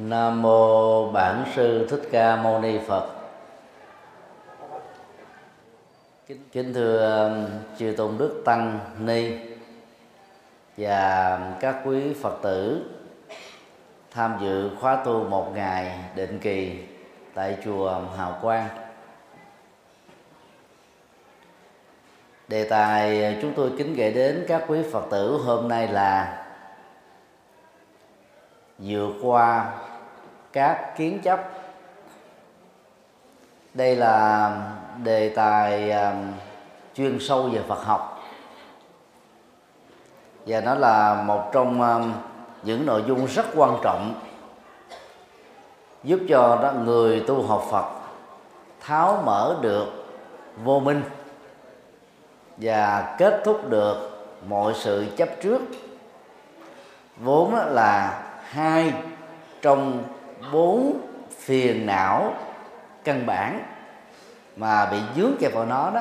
Nam mô Bản sư Thích Ca Mâu Ni Phật. Kính, kính thưa um, chư tôn đức tăng ni và các quý Phật tử tham dự khóa tu một ngày định kỳ tại chùa Hào Quang. Đề tài chúng tôi kính gửi đến các quý Phật tử hôm nay là vượt qua các kiến chấp. Đây là đề tài um, chuyên sâu về Phật học. Và nó là một trong um, những nội dung rất quan trọng giúp cho đó, người tu học Phật tháo mở được vô minh và kết thúc được mọi sự chấp trước. Vốn là hai trong bốn phiền não căn bản mà bị dướng kẹp vào nó đó,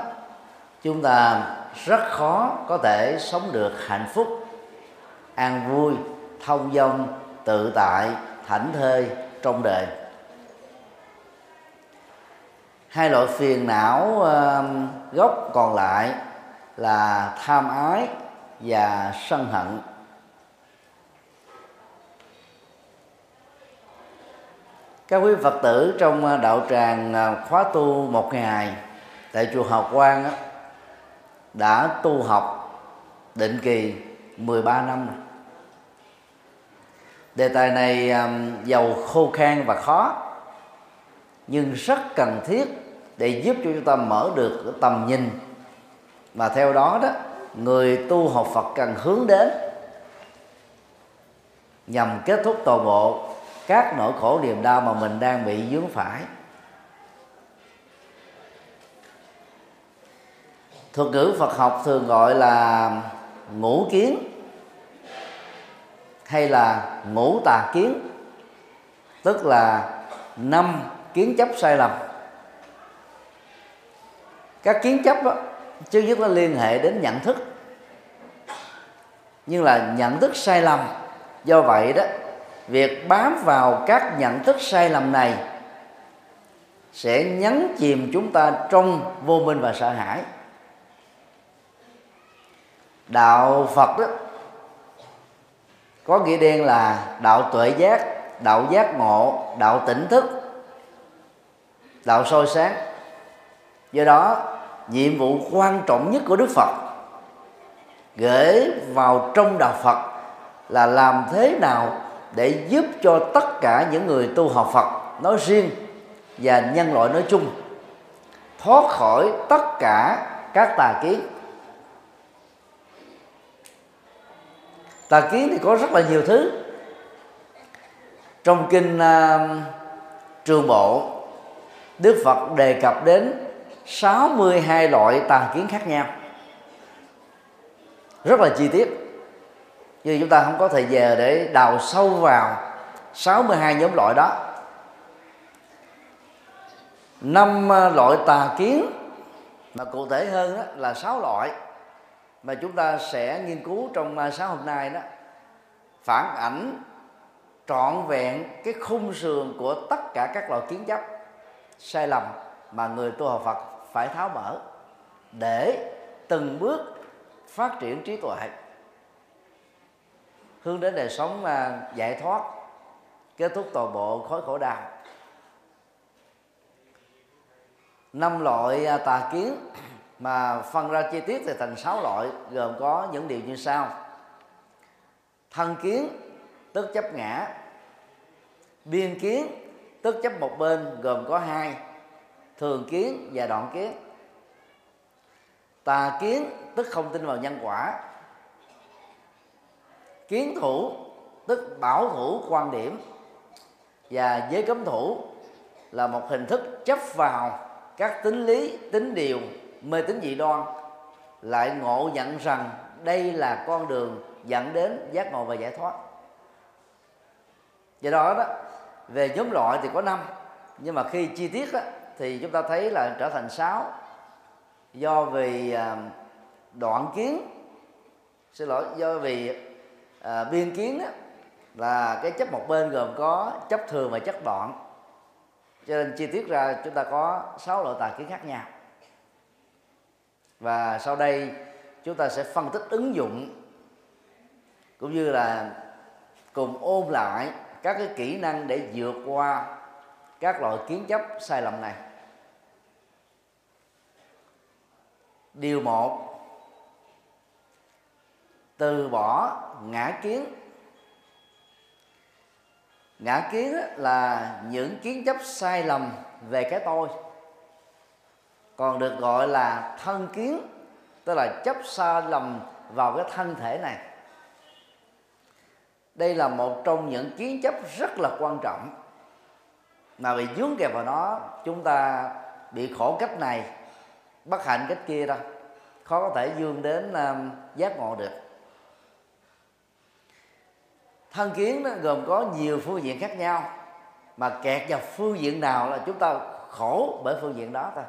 chúng ta rất khó có thể sống được hạnh phúc, an vui, thông dong, tự tại, thảnh thơi trong đời. Hai loại phiền não um, gốc còn lại là tham ái và sân hận. Các quý phật tử trong à, đạo tràng à, khóa tu một ngày tại chùa Hào Quang á, đã tu học định kỳ 13 năm rồi. đề tài này à, giàu khô khan và khó nhưng rất cần thiết để giúp cho chúng ta mở được tầm nhìn và theo đó đó người tu học Phật cần hướng đến nhằm kết thúc toàn bộ các nỗi khổ niềm đau mà mình đang bị dướng phải. Thuật ngữ Phật học thường gọi là ngũ kiến hay là ngũ tà kiến tức là năm kiến chấp sai lầm. Các kiến chấp đó, chứ nhất nó liên hệ đến nhận thức. Nhưng là nhận thức sai lầm do vậy đó việc bám vào các nhận thức sai lầm này sẽ nhấn chìm chúng ta trong vô minh và sợ hãi. Đạo phật đó, có nghĩa đen là đạo tuệ giác, đạo giác ngộ, đạo tỉnh thức, đạo soi sáng. Do đó, nhiệm vụ quan trọng nhất của đức phật, gửi vào trong đạo phật là làm thế nào để giúp cho tất cả những người tu học Phật nói riêng và nhân loại nói chung thoát khỏi tất cả các tà kiến tà kiến thì có rất là nhiều thứ. Trong kinh uh, trường bộ Đức Phật đề cập đến 62 loại tà kiến khác nhau. Rất là chi tiết nhưng chúng ta không có thời giờ để đào sâu vào 62 nhóm loại đó. Năm ờ, loại tà kiến. Mà cụ thể hơn đó là sáu loại mà chúng ta sẽ nghiên cứu trong ờ, sáng hôm nay đó. Phản ảnh, trọn vẹn cái khung sườn của tất cả các loại kiến chấp, sai lầm mà người tu học Phật phải tháo mở để từng bước phát triển trí tuệ hướng đến đời sống à, giải thoát kết thúc toàn bộ khối khổ đau. Năm loại à, tà kiến mà phân ra chi tiết thì thành sáu loại gồm có những điều như sau. Thân kiến tức chấp ngã. Biên kiến tức chấp một bên gồm có hai thường kiến và đoạn kiến. Tà kiến tức không tin vào nhân quả kiến thủ tức bảo thủ quan điểm. Và giới cấm thủ là một hình thức chấp vào các tính lý tính điều mê tín dị đoan lại ngộ nhận rằng đây là con đường dẫn đến giác ngộ và giải thoát. Do đó đó về nhóm loại thì có năm nhưng mà khi chi tiết đó, thì chúng ta thấy là trở thành sáu. Do vì à, đoạn kiến xin lỗi do vì à, biên kiến đó, là cái chấp một bên gồm có chấp thường và chấp đoạn. Cho nên chi tiết ra chúng ta có sáu loại tà kiến khác nhau. Và sau đây chúng ta sẽ phân tích ứng dụng cũng như là cùng ôn lại các cái kỹ năng để vượt qua các loại kiến chấp sai lầm này. Điều một từ bỏ ngã kiến. Ngã kiến là những kiến chấp sai lầm về cái tôi. Còn được gọi là thân kiến tức là chấp sai lầm vào cái thân thể này. Đây là một trong những kiến chấp rất là quan trọng. Mà bị dướng kẹp vào nó chúng ta bị khổ cách này bất hạnh cách kia đâu khó có thể dương đến um, giác ngộ được thân kiến nó gồm có nhiều phương diện khác nhau, mà kẹt vào phương diện nào là chúng ta khổ bởi phương diện đó thôi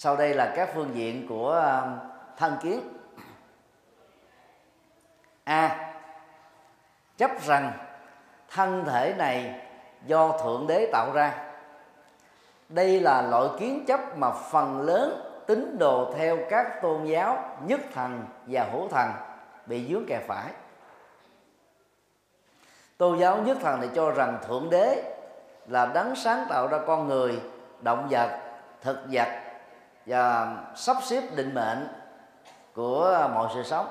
sau đây là các phương diện của um, thân kiến. A. Chấp rằng thân thể này do thượng đế tạo ra. Đây là loại kiến chấp mà phần lớn tín đồ theo các tôn giáo nhất thần và hữu thần bị dướng kẹt phải tôn giáo nhất thần thì cho rằng thượng đế là đấng sáng tạo ra con người, động vật, thực vật và sắp xếp định mệnh của mọi sự sống.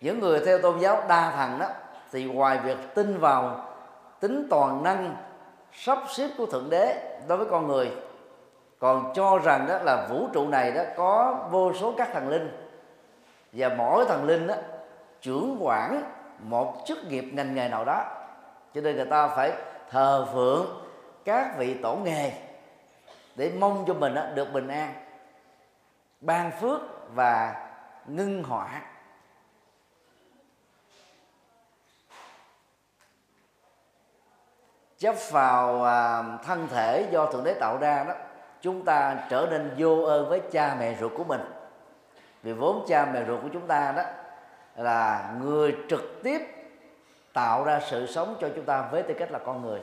Những người theo tôn giáo đa thần đó, thì ngoài việc tin vào tính toàn năng, sắp xếp của thượng đế đối với con người, còn cho rằng đó là vũ trụ này đó có vô số các thần linh. Và mỗi thần linh đó, trưởng quản một chức nghiệp ngành nghề nào đó. Cho nên người ta phải thờ phượng các vị tổ nghề để mong cho mình được bình an, ban phước và ngưng họa. Chấp vào à, thân thể do thượng đế tạo ra đó, chúng ta trở nên vô ơn với cha mẹ ruột của mình. Vì vốn cha mẹ ruột của chúng ta đó là người trực tiếp tạo ra sự sống cho chúng ta với tư cách là con người.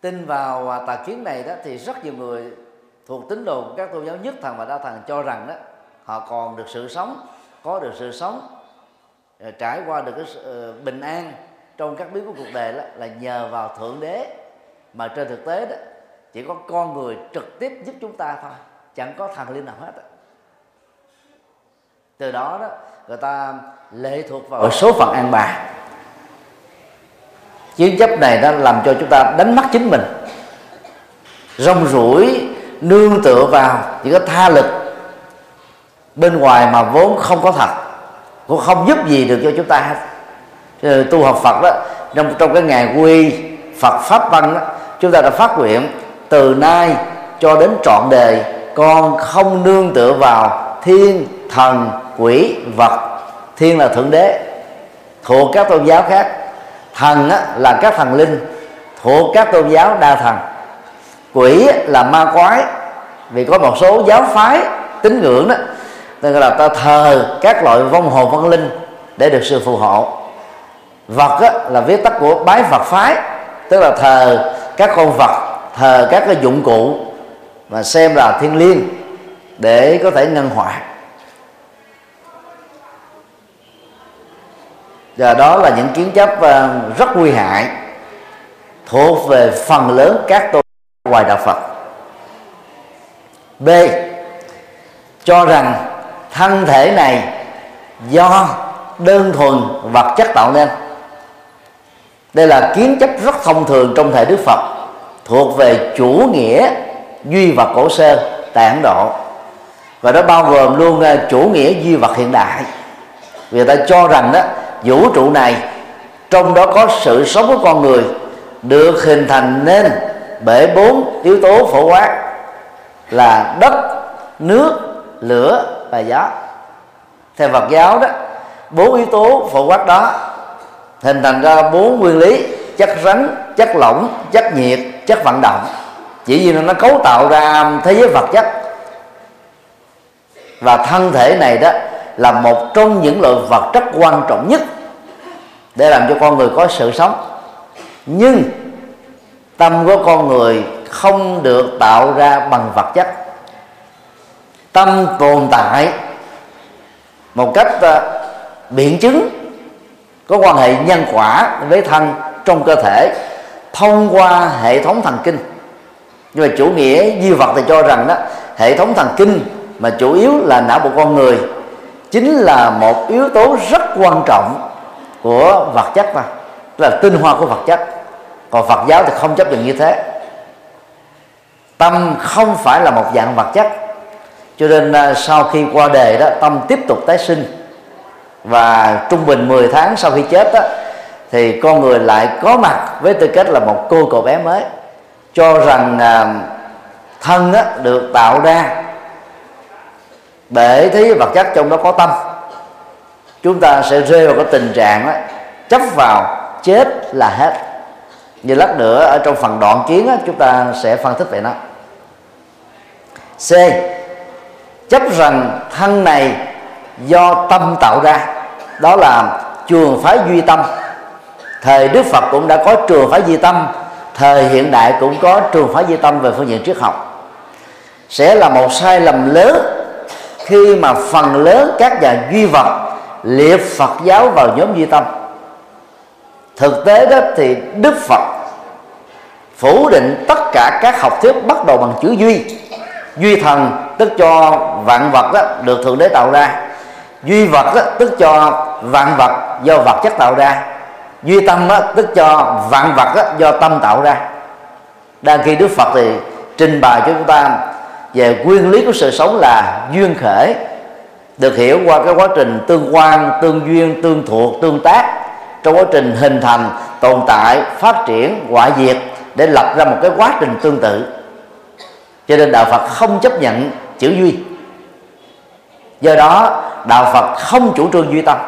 Tin vào à, tà kiến này đó thì rất nhiều người thuộc tín đồ các tôn giáo nhất thần và đa thần cho rằng đó, họ còn được sự sống, có được sự sống à, trải qua được cái sự à, bình an trong các biến của cuộc đời đó là nhờ vào thượng đế. Mà trên thực tế đó, chỉ có con người trực tiếp giúp chúng ta thôi, chẳng có thần linh nào hết từ đó đó, người ta lệ thuộc vào số phận an bài. Chiến chấp này đã làm cho chúng ta đánh mất chính mình. Rong ruổi, nương tựa vào chỉ có tha lực bên ngoài mà vốn không có thật, cũng không giúp gì được cho chúng ta hết. Tu học Phật đó, trong trong cái ngày quy Phật pháp văn đó, chúng ta đã phát nguyện từ nay cho đến trọn đời con không nương tựa vào thiên thần quỷ vật. Thiên là thượng đế thuộc các tôn giáo khác. Thần á, là các thần linh thuộc các tôn giáo đa thần. Quỷ là ma quái vì có một số giáo phái tín ngưỡng đó nên là ta thờ các loại vong hồn văn linh để được sự phù hộ. Vật á, là viết tắt của bái phật phái tức là thờ các con vật thờ các cái dụng cụ mà xem là thiên liêng để có thể ngăn họa và đó là những kiến chấp ờ, rất nguy hại, thuộc về phần lớn các tôn ngoài đạo Phật. B, cho rằng thân thể này do đơn thuần vật chất tạo nên. Đây là kiến chấp rất thông thường trong thời Đức Phật, thuộc về chủ nghĩa duy vật cổ sơ tại Ấn Độ và nó bao gồm luôn à, chủ nghĩa duy vật hiện đại. Người ta cho rằng đó vũ trụ này, trong đó có sự sống của con người, được hình thành nên bởi bốn yếu tố phổ quát là đất, nước, lửa và gió. Theo Phật giáo đó, bốn yếu tố phổ quát đó hình thành ra bốn nguyên lý chất rắn, chất lỏng, chất nhiệt, chất vận động. Chỉ vì nó cấu tạo ra thế giới vật chất và thân thể này đó là một trong những loại vật chất quan trọng nhất để làm cho con người có sự sống. Nhưng tâm của con người không được tạo ra bằng vật chất. Tâm tồn tại một cách uh, biện chứng có quan hệ nhân quả với thân trong cơ thể thông qua hệ thống thần kinh. Nhưng mà chủ nghĩa duy vật thì cho rằng đó hệ thống thần kinh mà chủ yếu là não bộ con người chính là một yếu tố rất quan trọng của vật chất mà là tinh hoa của vật chất. Còn Phật giáo thì không chấp nhận như thế. Tâm không phải là một dạng vật chất. Cho nên à, sau khi qua đời đó tâm tiếp tục tái sinh. Và trung bình 10 tháng sau khi chết đó, thì con người lại có mặt với tư cách là một cô cậu bé mới cho rằng à, thân á, được tạo ra bể thế vật chất trong đó có tâm. Chúng ta sẽ rơi vào cái tình trạng đó, chấp vào chết là hết. Như lát nữa ở trong phần đoạn kiến đó, chúng ta sẽ phân tích về nó. C. Chấp rằng thân này do tâm tạo ra. Đó là trường phái duy tâm. Thời đức phật cũng đã có trường phái duy tâm. Thời hiện đại cũng có trường phái duy tâm về phương diện triết học. Sẽ là một sai lầm lớn khi mà phần lớn các nhà duy vật liệt phật giáo vào nhóm duy tâm thực tế đó thì đức phật phủ định tất cả các học thuyết bắt đầu bằng chữ duy. Duy thần tức cho vạn vật đó, được thượng đế tạo ra. Duy vật đó, tức cho vạn vật do vật chất tạo ra. Duy tâm đó, tức cho vạn vật đó, do tâm tạo ra. Đang khi đức phật thì trình bày cho chúng ta về nguyên lý của sự sống là duyên khởi được hiểu qua cái quá trình tương quan, tương duyên, tương thuộc, tương tác. Trong quá trình hình thành, tồn tại, phát triển, hoại diệt để lập ra một cái quá trình tương tự. Cho nên đạo phật không chấp nhận chữ duy. Do đó, đạo phật không chủ trương duy tâm.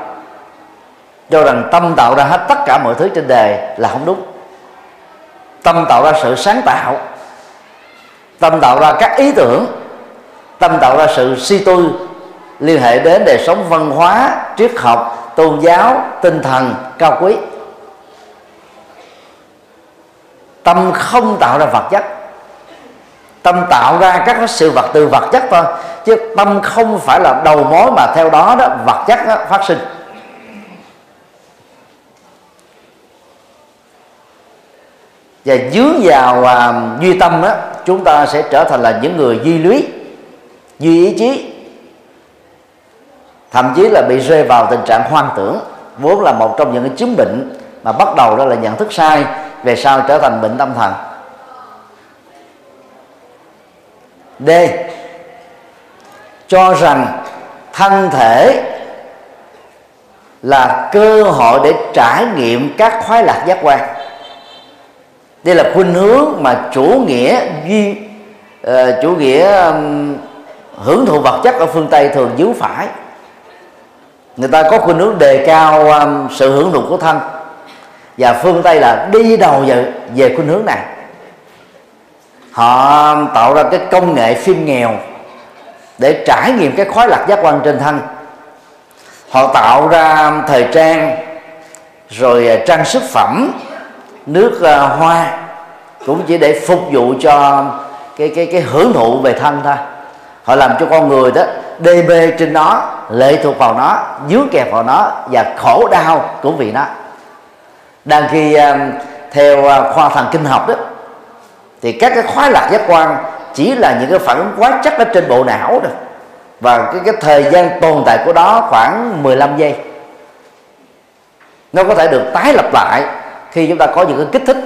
Cho rằng tâm tạo ra hết tất cả mọi thứ trên đời là không đúng. Tâm tạo ra sự sáng tạo tâm tạo ra các ý tưởng. Tâm tạo ra sự suy tư, liên hệ đến đời sống văn hóa, triết học, tôn giáo, tinh thần, cao quý. Tâm không tạo ra vật chất. Tâm tạo ra các sự vật từ vật chất thôi, chứ tâm không phải là đầu mối mà theo đó đó, vật chất đó phát sinh. Và dướng vào à, duy tâm đó chúng ta sẽ trở thành là những người duy lý, duy ý chí. Thậm chí là bị rơi vào tình trạng hoang tưởng vốn là một trong những cái chứng bệnh mà bắt đầu đó là nhận thức sai về sau trở thành bệnh tâm thần. D. Cho rằng thân thể là cơ hội để trải nghiệm các khoái lạc giác quan đây là khuynh hướng mà chủ nghĩa duy uh, chủ nghĩa um, hưởng thụ vật chất ở phương tây thường dướng phải. Người ta có khuynh hướng đề cao um, sự hưởng thụ của thân. Và phương tây là đi đầu về về khuynh hướng này. Họ tạo ra cái công nghệ phim nghèo để trải nghiệm cái khoái lạc giác quan trên thân. Họ tạo ra thời trang rồi ờ, trang sức phẩm nước uh, hoa cũng chỉ để phục vụ cho cái cái cái hưởng thụ về thân thôi. Họ làm cho con người đó đê mê trên nó lệ thuộc vào nó dướng kẹp vào nó và khổ đau cũng vì nó. Đang khi uh, theo uh, khoa thần kinh học đó thì các cái khoái lạc giác quan chỉ là những cái phản ứng quá chất ở trên bộ não rồi và cái, cái thời gian tồn tại của đó khoảng 15 giây. Nó có thể được tái lập lại khi chúng ta có những cái kích thích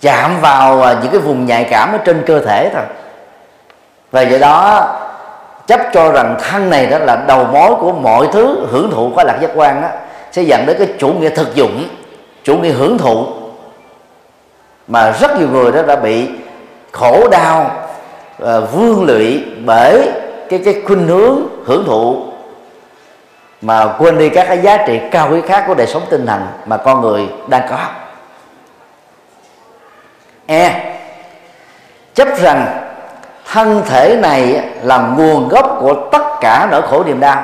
chạm vào à, những cái vùng nhạy cảm ở trên cơ thể thôi. Và do đó chấp cho rằng thân này đó là đầu mối của mọi thứ hưởng thụ khoái lạc giác quan đó sẽ dẫn đến cái chủ nghĩa thực dụng chủ nghĩa hưởng thụ mà rất nhiều người đó đã bị khổ đau uh, vương lụy bởi cái cái khuynh hướng hưởng thụ mà quên đi các cái giá trị cao quý khác của đời sống tinh thần mà con người đang có. E. Chấp rằng thân thể này là nguồn gốc của tất cả nỗi khổ niềm đau.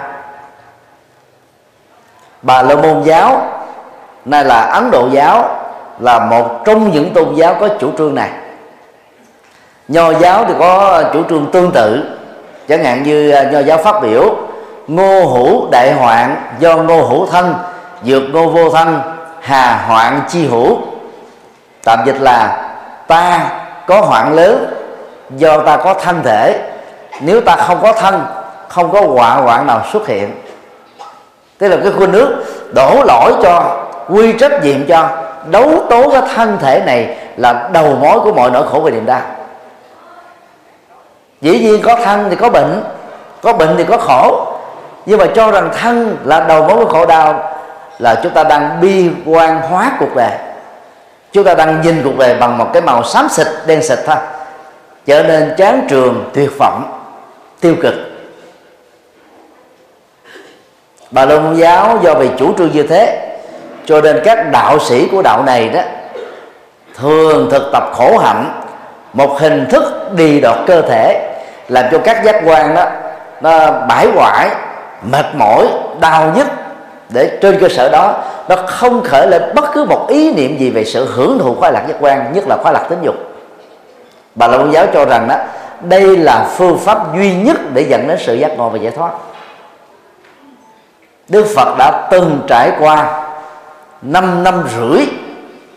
Bà la môn giáo, nay là ấn độ giáo, là một trong những tôn giáo có chủ trương này. Nho giáo thì có chủ trương tương tự, chẳng hạn như à, nho giáo phát biểu ngô hữu đại hoạn do ngô hữu thân dược ngô vô thân hà hoạn chi hữu. Tạm dịch là, ta có hoạn lớn do ta có thân thể. Nếu ta không có thân không có họa hoạn nào xuất hiện. Tức là cái khuynh nước đổ lỗi cho, quy trách nhiệm cho, đấu tố cái thân thể này là đầu mối của mọi nỗi khổ và niềm đau. Dĩ nhiên có thân thì có bệnh có bệnh thì có khổ nhưng mà cho rằng thân là đầu mối của khổ đau là chúng ta đang bi quan hóa cuộc đời. Chúng ta đang nhìn cuộc đời bằng một cái màu xám xịt, đen xịt thôi. Trở nên chán trường, tuyệt vọng, tiêu cực. Bà la giáo do vì chủ trương như thế, cho nên các đạo sĩ của đạo này đó thường thực tập khổ hạnh, một hình thức đi đọt cơ thể, làm cho các giác quan đó nó bãi hoại mệt mỏi, đau nhức. Để trên cơ sở đó, nó không khởi lên bất cứ một ý niệm gì về sự hưởng thụ khoái lạc giác quan, nhất là khoái lạc tính dục. Bà la môn giáo cho rằng đó, đây là phương pháp duy nhất để dẫn đến sự giác ngộ và giải thoát. Đức Phật đã từng trải qua 5 năm rưỡi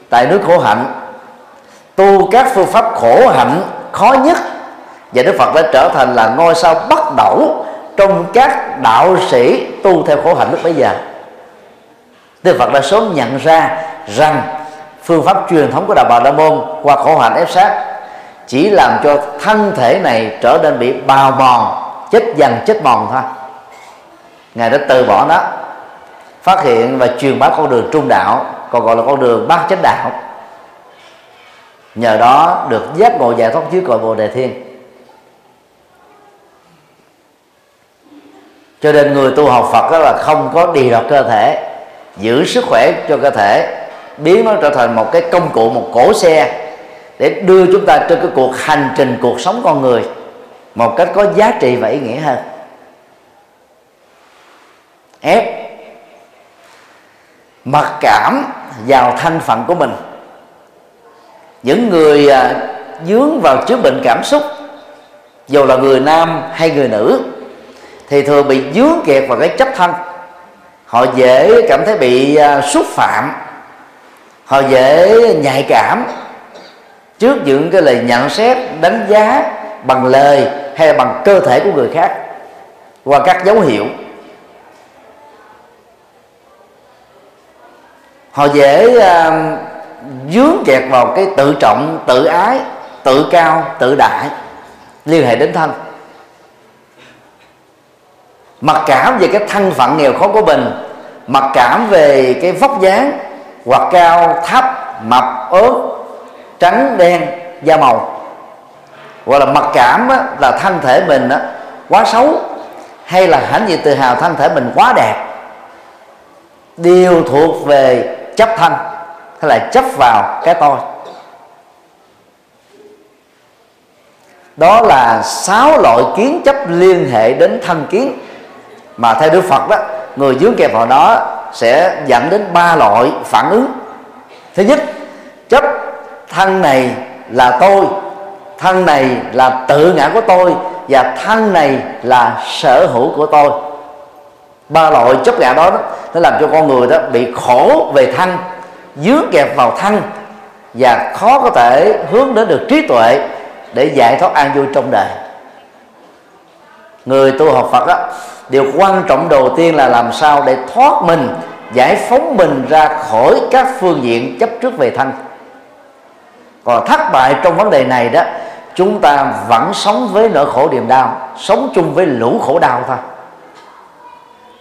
tại nước khổ hạnh, tu các phương pháp khổ hạnh khó nhất, và Đức Phật đã trở thành là ngôi sao bắt đầu trong các đạo sĩ tu theo khổ hạnh lúc bấy giờ. Đức Phật đã sớm nhận ra rằng phương pháp truyền thống của đạo Bà La Môn qua khổ hạnh ép sát chỉ làm cho thân thể này trở nên bị bào mòn, chết dần, chết mòn thôi. Ngài đã từ bỏ nó, phát hiện và truyền bá con đường trung đạo, còn gọi là con đường bát chánh đạo. Nhờ đó được giác ngộ giải thoát dưới cội bồ đề thiên. Cho nên người tu học Phật đó là không có đi đọc cơ thể, giữ sức khỏe cho cơ thể, biến nó trở thành một cái công cụ, một cỗ xe để đưa chúng ta trên cái cuộc hành trình, cuộc sống con người một cách có giá trị và ý nghĩa hơn. Ép mặc cảm vào thân phận của mình. Những người à, dướng vào chứa bệnh cảm xúc, dù là người nam hay người nữ thì thường bị dướng kẹt vào cái chấp thân. Họ dễ cảm thấy bị à, xúc phạm. Họ dễ nhạy cảm. Trước những cái lời nhận xét đánh giá bằng lời hay là bằng cơ thể của người khác qua các dấu hiệu. Họ dễ uh, dướng kẹt vào cái tự trọng tự ái tự cao tự đại liên hệ đến thân mặc cảm về cái thân phận nghèo khó của mình mặc cảm về cái vóc dáng hoặc cao thấp mập ớt trắng đen da màu. Hoặc là mặc cảm á, là thân thể mình á, quá xấu hay là hãnh diện tự hào thân thể mình quá đẹp. Đều thuộc về chấp thân hay là chấp vào cái tôi. Đó là sáu loại kiến chấp liên hệ đến thân kiến mà theo Đức Phật đó người dướng kẹp vào đó sẽ dẫn đến ba loại phản ứng. Thứ nhất chấp thân này là tôi thân này là tự ngã của tôi và thân này là sở hữu của tôi. Ba loại chấp ngã đó, đó nó làm cho con người đó bị khổ về thân dướng kẹp vào thân và khó có thể hướng đến được trí tuệ để giải thoát an vui trong đời. Người tu học Phật đó, điều quan trọng đầu tiên là làm sao để thoát mình, giải phóng mình ra khỏi các phương diện chấp trước về thân còn thất bại trong vấn đề này đó, chúng ta vẫn sống với nỗi khổ niềm đau, sống chung với lũ khổ đau thôi.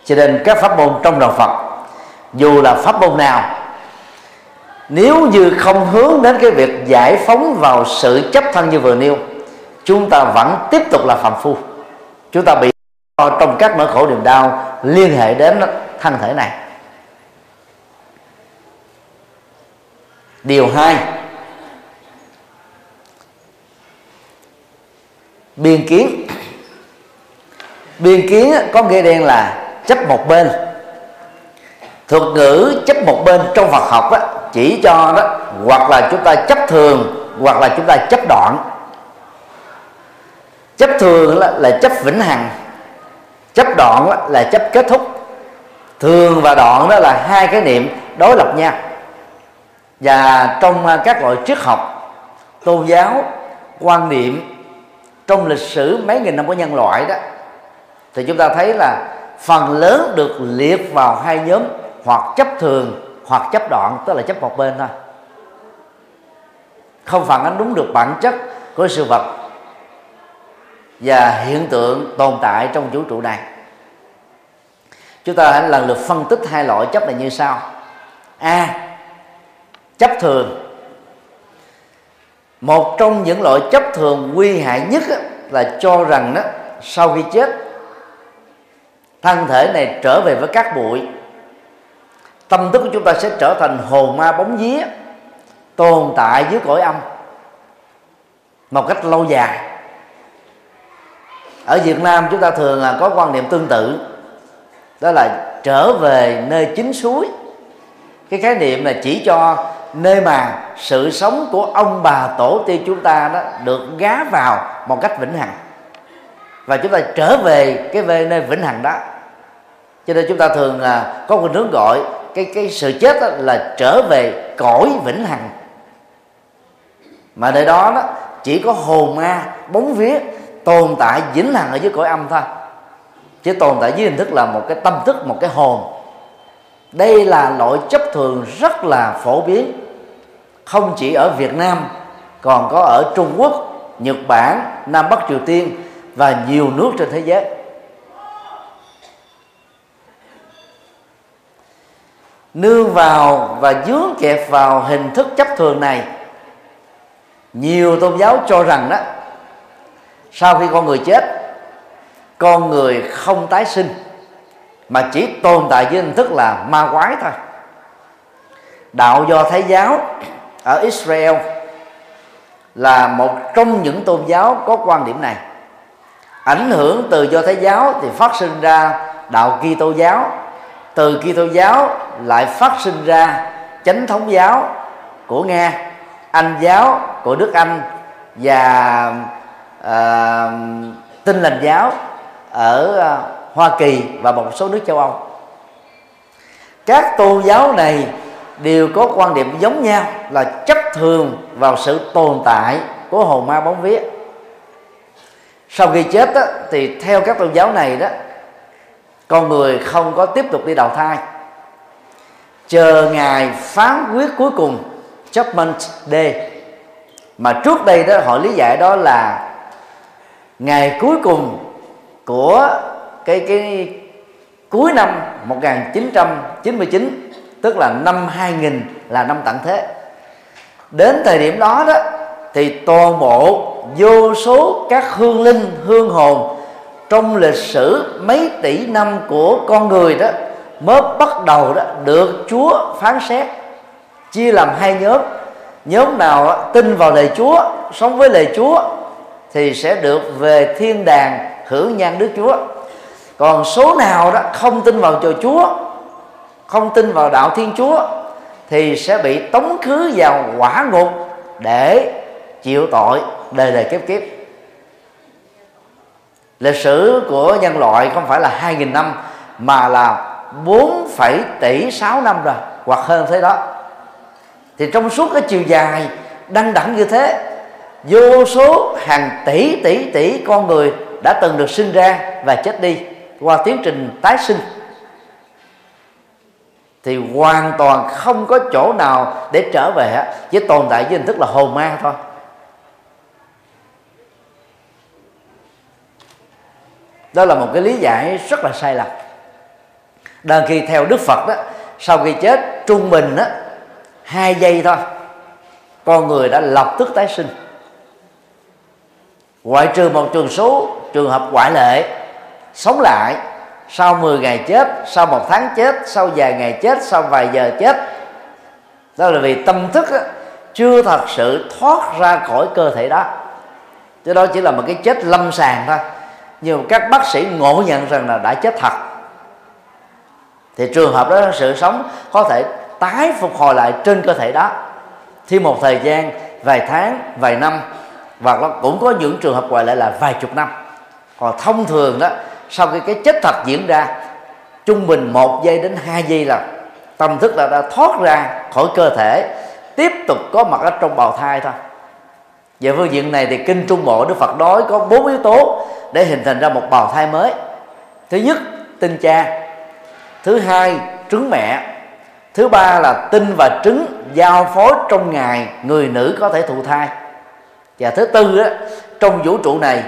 Cho nên các pháp môn trong đạo Phật, dù là pháp môn nào, nếu như không hướng đến cái việc giải phóng vào sự chấp thân như vừa nêu, chúng ta vẫn tiếp tục là phạm phu. Chúng ta bị Ờ, trong các nỗi khổ niềm đau liên hệ đến thân thể này. Điều hai biên kiến. Biên kiến có nghĩa đen là chấp một bên. Thuật ngữ chấp một bên trong Phật học á, chỉ cho đó hoặc là chúng ta chấp thường hoặc là chúng ta chấp đoạn. Chấp thường là, là chấp vĩnh hằng chấp đoạn là chấp kết thúc. Thường và đoạn đó là hai cái niệm đối lập nhau. Và trong à, các loại triết học, tôn giáo, quan niệm, trong lịch sử mấy nghìn năm của nhân loại đó, thì chúng ta thấy là phần lớn được liệt vào hai nhóm, hoặc chấp thường, hoặc chấp đoạn, tức là chấp một bên thôi. Không phản ánh đúng được bản chất của sự vật và hiện tượng tồn tại trong vũ trụ này. Chúng ta hãy lần lượt phân tích hai loại chấp này như sau. A. Chấp thường. Một trong những loại chấp thường nguy hại nhất là cho rằng đó sau khi chết, thân thể này trở về với các bụi. Tâm thức của chúng ta sẽ trở thành hồn ma bóng vía, tồn tại dưới cõi âm một cách lâu dài ở Việt Nam chúng ta thường là có quan niệm tương tự. Đó là trở về nơi chính suối. Cái khái niệm là chỉ cho nơi mà sự sống của ông bà tổ tiên chúng ta đó được gá vào một cách vĩnh hằng. Và chúng ta trở về cái về nơi vĩnh hằng đó. Cho nên chúng ta thường là có khuynh hướng gọi, cái cái sự chết đó là trở về cõi vĩnh hằng. Mà nơi đó đó chỉ có hồn ma, bóng vía tồn tại vĩnh hằng ở dưới cõi âm thôi. Chứ tồn tại dưới hình thức là một cái tâm thức, một cái hồn. Đây là loại chấp thường rất là phổ biến. Không chỉ ở Việt Nam, còn có ở Trung Quốc, Nhật Bản, Nam Bắc Triều Tiên và nhiều nước trên thế giới. Nương vào và dướng kẹp vào hình thức chấp thường này, nhiều tôn giáo cho rằng đó sau khi con người chết, con người không tái sinh, mà chỉ tồn tại với hình thức là ma quái thôi. Đạo do thái giáo ở israel là một trong những tôn giáo có quan điểm này. Ảnh hưởng từ do thái giáo thì phát sinh ra đạo Kitô giáo. Từ Kitô giáo lại phát sinh ra chánh thống giáo của Nga, Anh giáo của Đức Anh và uh, Tin lành giáo ở uh, Hoa Kỳ và một số nước châu Âu. Các tôn giáo này đều có quan điểm giống nhau là chấp thường vào sự tồn tại của hồn ma bóng vía. Sau khi chết đó, thì theo các tôn giáo này đó con người không có tiếp tục đi đầu thai. Chờ ngày phán quyết cuối cùng judgment day mà trước đây đó họ lý giải đó là ngày cuối cùng của cái cái cuối năm 1999 tức là năm 2000 là năm tận thế. Đến thời điểm đó đó, thì toàn bộ vô số các hương linh, hương hồn trong lịch sử mấy tỷ năm của con người đó mới bắt đầu đó được Chúa phán xét. Chia làm hai nhóm nhóm nào tin vào lời Chúa, sống với lời Chúa thì sẽ được về thiên đàng hưởng nhan Đức Chúa. Còn số nào đó không tin vào trời Chúa không tin vào đạo Thiên Chúa thì sẽ bị tống khứ vào quả ngục để chịu tội đời đời kiếp kiếp. Lịch sử của nhân loại không phải là 2.000 năm mà là 4, tỷ 6 năm rồi hoặc hơn thế đó. Thì trong suốt cái chiều dài đăng đẳng như thế vô số hàng tỷ tỷ tỷ con người đã từng được sinh ra và chết đi qua tiến trình tái sinh. Thì hoàn toàn không có chỗ nào để trở về chỉ tồn tại với hình thức là hồn ma thôi. Đó là một cái lý giải rất là sai lầm. Đang khi theo đức phật đó, sau khi chết, trung bình đó, hai giây thôi, con người đã lập tức tái sinh ngoại trừ một trường số trường hợp ngoại lệ sống lại sau 10 ngày chết sau một tháng chết sau vài ngày chết sau vài giờ chết. Đó là vì tâm thức á, chưa thật sự thoát ra khỏi cơ thể đó. Chứ đó chỉ là một cái chết lâm sàng thôi. Nhưng các bác sĩ ngộ nhận rằng là đã chết thật. Thì trường hợp đó sự sống có thể tái phục hồi lại trên cơ thể đó. Thì một thời gian vài tháng vài năm và nó cũng có những trường hợp gọi lại là vài chục năm. Còn thông thường đó, sau khi cái chết thật diễn ra, trung bình một giây đến hai giây là tâm thức là đã thoát ra khỏi cơ thể, tiếp tục có mặt ở trong bào thai thôi. Về phương diện này thì kinh trung bộ đức phật nói có bốn yếu tố để hình thành ra một bào thai mới. Thứ nhất, tinh cha. Thứ hai, trứng mẹ. Thứ ba là tinh và trứng giao phối trong ngày người nữ có thể thụ thai và thứ tư đó, trong vũ trụ này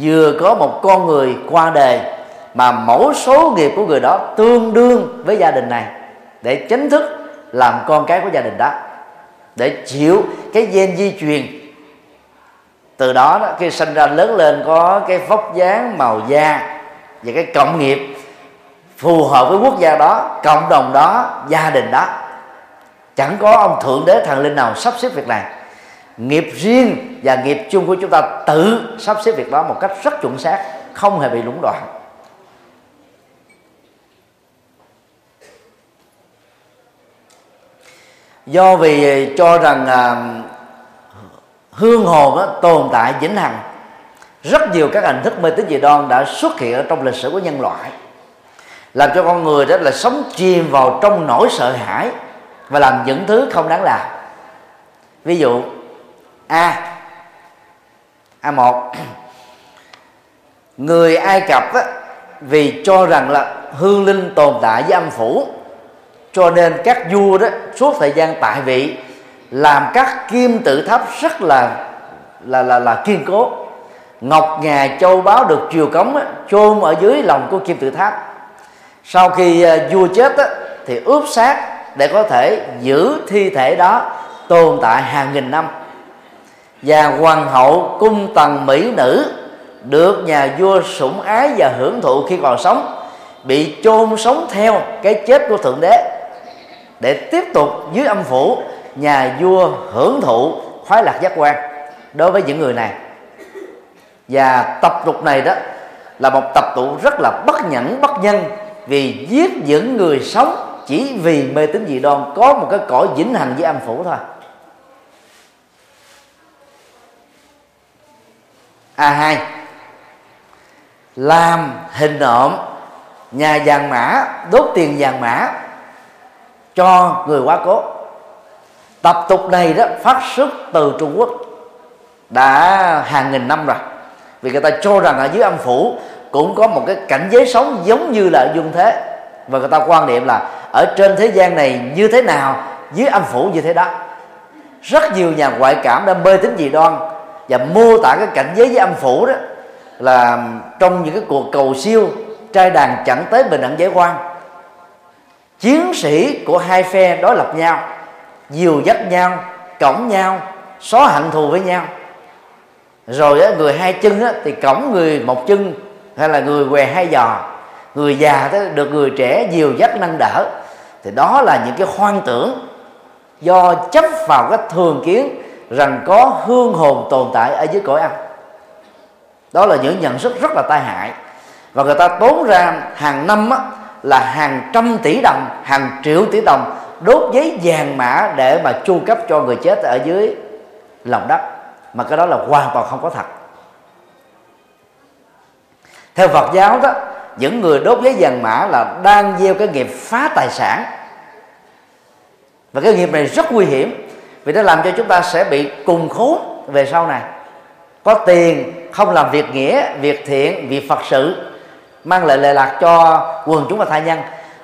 vừa có một con người qua đời mà mẫu số nghiệp của người đó tương đương với gia đình này để chính thức làm con cái của gia đình đó để chịu cái gen di truyền. Từ đó, đó khi sinh ra lớn lên có cái vóc dáng màu da và cái cộng nghiệp phù hợp với quốc gia đó cộng đồng đó gia đình đó. Chẳng có ông thượng đế thần linh nào sắp xếp việc này nghiệp riêng và nghiệp chung của chúng ta tự sắp xếp việc đó một cách rất chuẩn xác không hề bị lũng đoạn. Do vì cho rằng à, hương hồn đó, tồn tại vĩnh hằng rất nhiều các hình thức mê tín dị đoan đã xuất hiện ở trong lịch sử của nhân loại làm cho con người đó là sống chìm vào trong nỗi sợ hãi và làm những thứ không đáng làm. Ví dụ a. A một. Người ai cập á, vì cho rằng là hương linh tồn tại với âm phủ cho nên các vua đó suốt thời gian tại vị làm các kim tự tháp rất là là là là kiên cố. Ngọc ngà châu báu được triều cống á, chôn ở dưới lòng của kim tự tháp. Sau khi à, vua chết á, thì ướp xác để có thể giữ thi thể đó tồn tại hàng nghìn năm và hoàng hậu cung tần mỹ nữ được nhà vua sủng ái và hưởng thụ khi còn sống, bị chôn sống theo cái chết của thượng đế. Để tiếp tục dưới âm phủ, nhà vua hưởng thụ khoái lạc giác quan đối với những người này. Và tập tục này đó là một tập tụ rất là bất nhẫn, bất nhân vì giết những người sống chỉ vì mê tín dị đoan có một cái cõi vĩnh hằng với âm phủ thôi. A hai. Làm hình nộm nhà vàng mã, đốt tiền vàng mã cho người quá cố. Tập tục này đó phát xuất từ trung quốc đã hàng nghìn năm rồi. Vì người ta cho rằng ở dưới âm phủ cũng có một cái cảnh giới sống giống như là dương thế. Và người ta quan niệm là ở trên thế gian này như thế nào, dưới âm phủ như thế đó. Rất nhiều nhà ngoại cảm đã mê tính dị đoan và mô tả cái cảnh giới với âm phủ đó là trong những cái cuộc cầu siêu trai đàn chẳng tới bình đẳng giải quan. Chiến sĩ của hai phe đối lập nhau dìu dắt nhau cổng nhau xóa hận thù với nhau. Rồi á, người hai chân á, thì cổng người một chân hay là người què hai giò. Người già đó được người trẻ dìu dắt nâng đỡ. Thì đó là những cái hoang tưởng do chấp vào cái thường kiến rằng có hương hồn tồn tại ở dưới cõi âm. Đó là những nhận thức rất là tai hại. Và người ta tốn ra hàng năm á, là hàng trăm tỷ đồng hàng triệu tỷ đồng đốt giấy vàng mã để mà chu cấp cho người chết ở dưới lòng đất. Mà cái đó là hoàn toàn không có thật. Theo Phật giáo đó những người đốt giấy vàng mã là đang gieo cái nghiệp phá tài sản. Và cái nghiệp này rất nguy hiểm vì nó làm cho chúng ta sẽ bị cùng khốn về sau này. Có tiền không làm việc nghĩa, việc thiện, việc phật sự, mang lại lệ lạc cho quần chúng và tha nhân,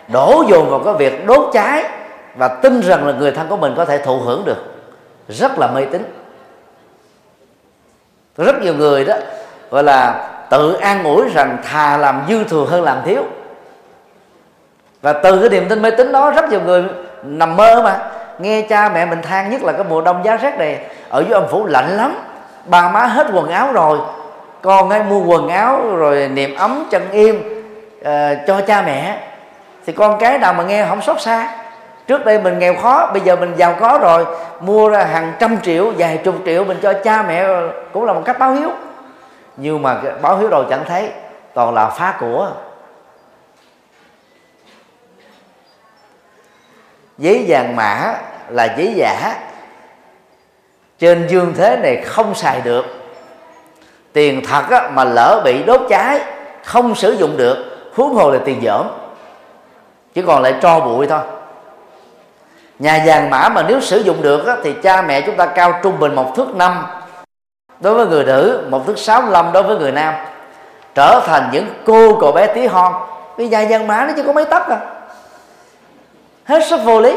đổ dồn vào cái việc đốt cháy và tin rằng là người thân của mình có thể thụ hưởng được. Rất là mê tín. Rất nhiều người đó, gọi là tự an ủi rằng thà làm dư thừa hơn làm thiếu. Và từ cái niềm tin mê tín đó, rất nhiều người nằm mơ mà nghe cha mẹ mình than nhất là cái mùa đông giá rét này ở dưới âm phủ lạnh lắm. Ba má hết quần áo rồi con ấy mua quần áo rồi niệm ấm chân im uh, ờ, cho cha mẹ. Thì con cái nào mà nghe không xót xa. Trước đây mình nghèo khó bây giờ mình giàu có rồi mua ra hàng trăm triệu vài chục triệu mình cho cha mẹ cũng là một cách báo hiếu. Nhưng mà báo hiếu rồi chẳng thấy toàn là phá của. Giấy vàng mã là giấy giả. Trên dương thế này không xài được. Tiền thật á, mà lỡ bị đốt cháy không sử dụng được huống hồ là tiền dởm. Chỉ còn lại tro bụi thôi. Nhà vàng mã mà nếu sử dụng được á, thì cha mẹ chúng ta cao trung bình một thước năm đối với người nữ một thước 65 đối với người nam. Trở thành những cô cậu bé tí hon. Cái nhà vàng mã nó chỉ có mấy tấc à hết sức vô lý.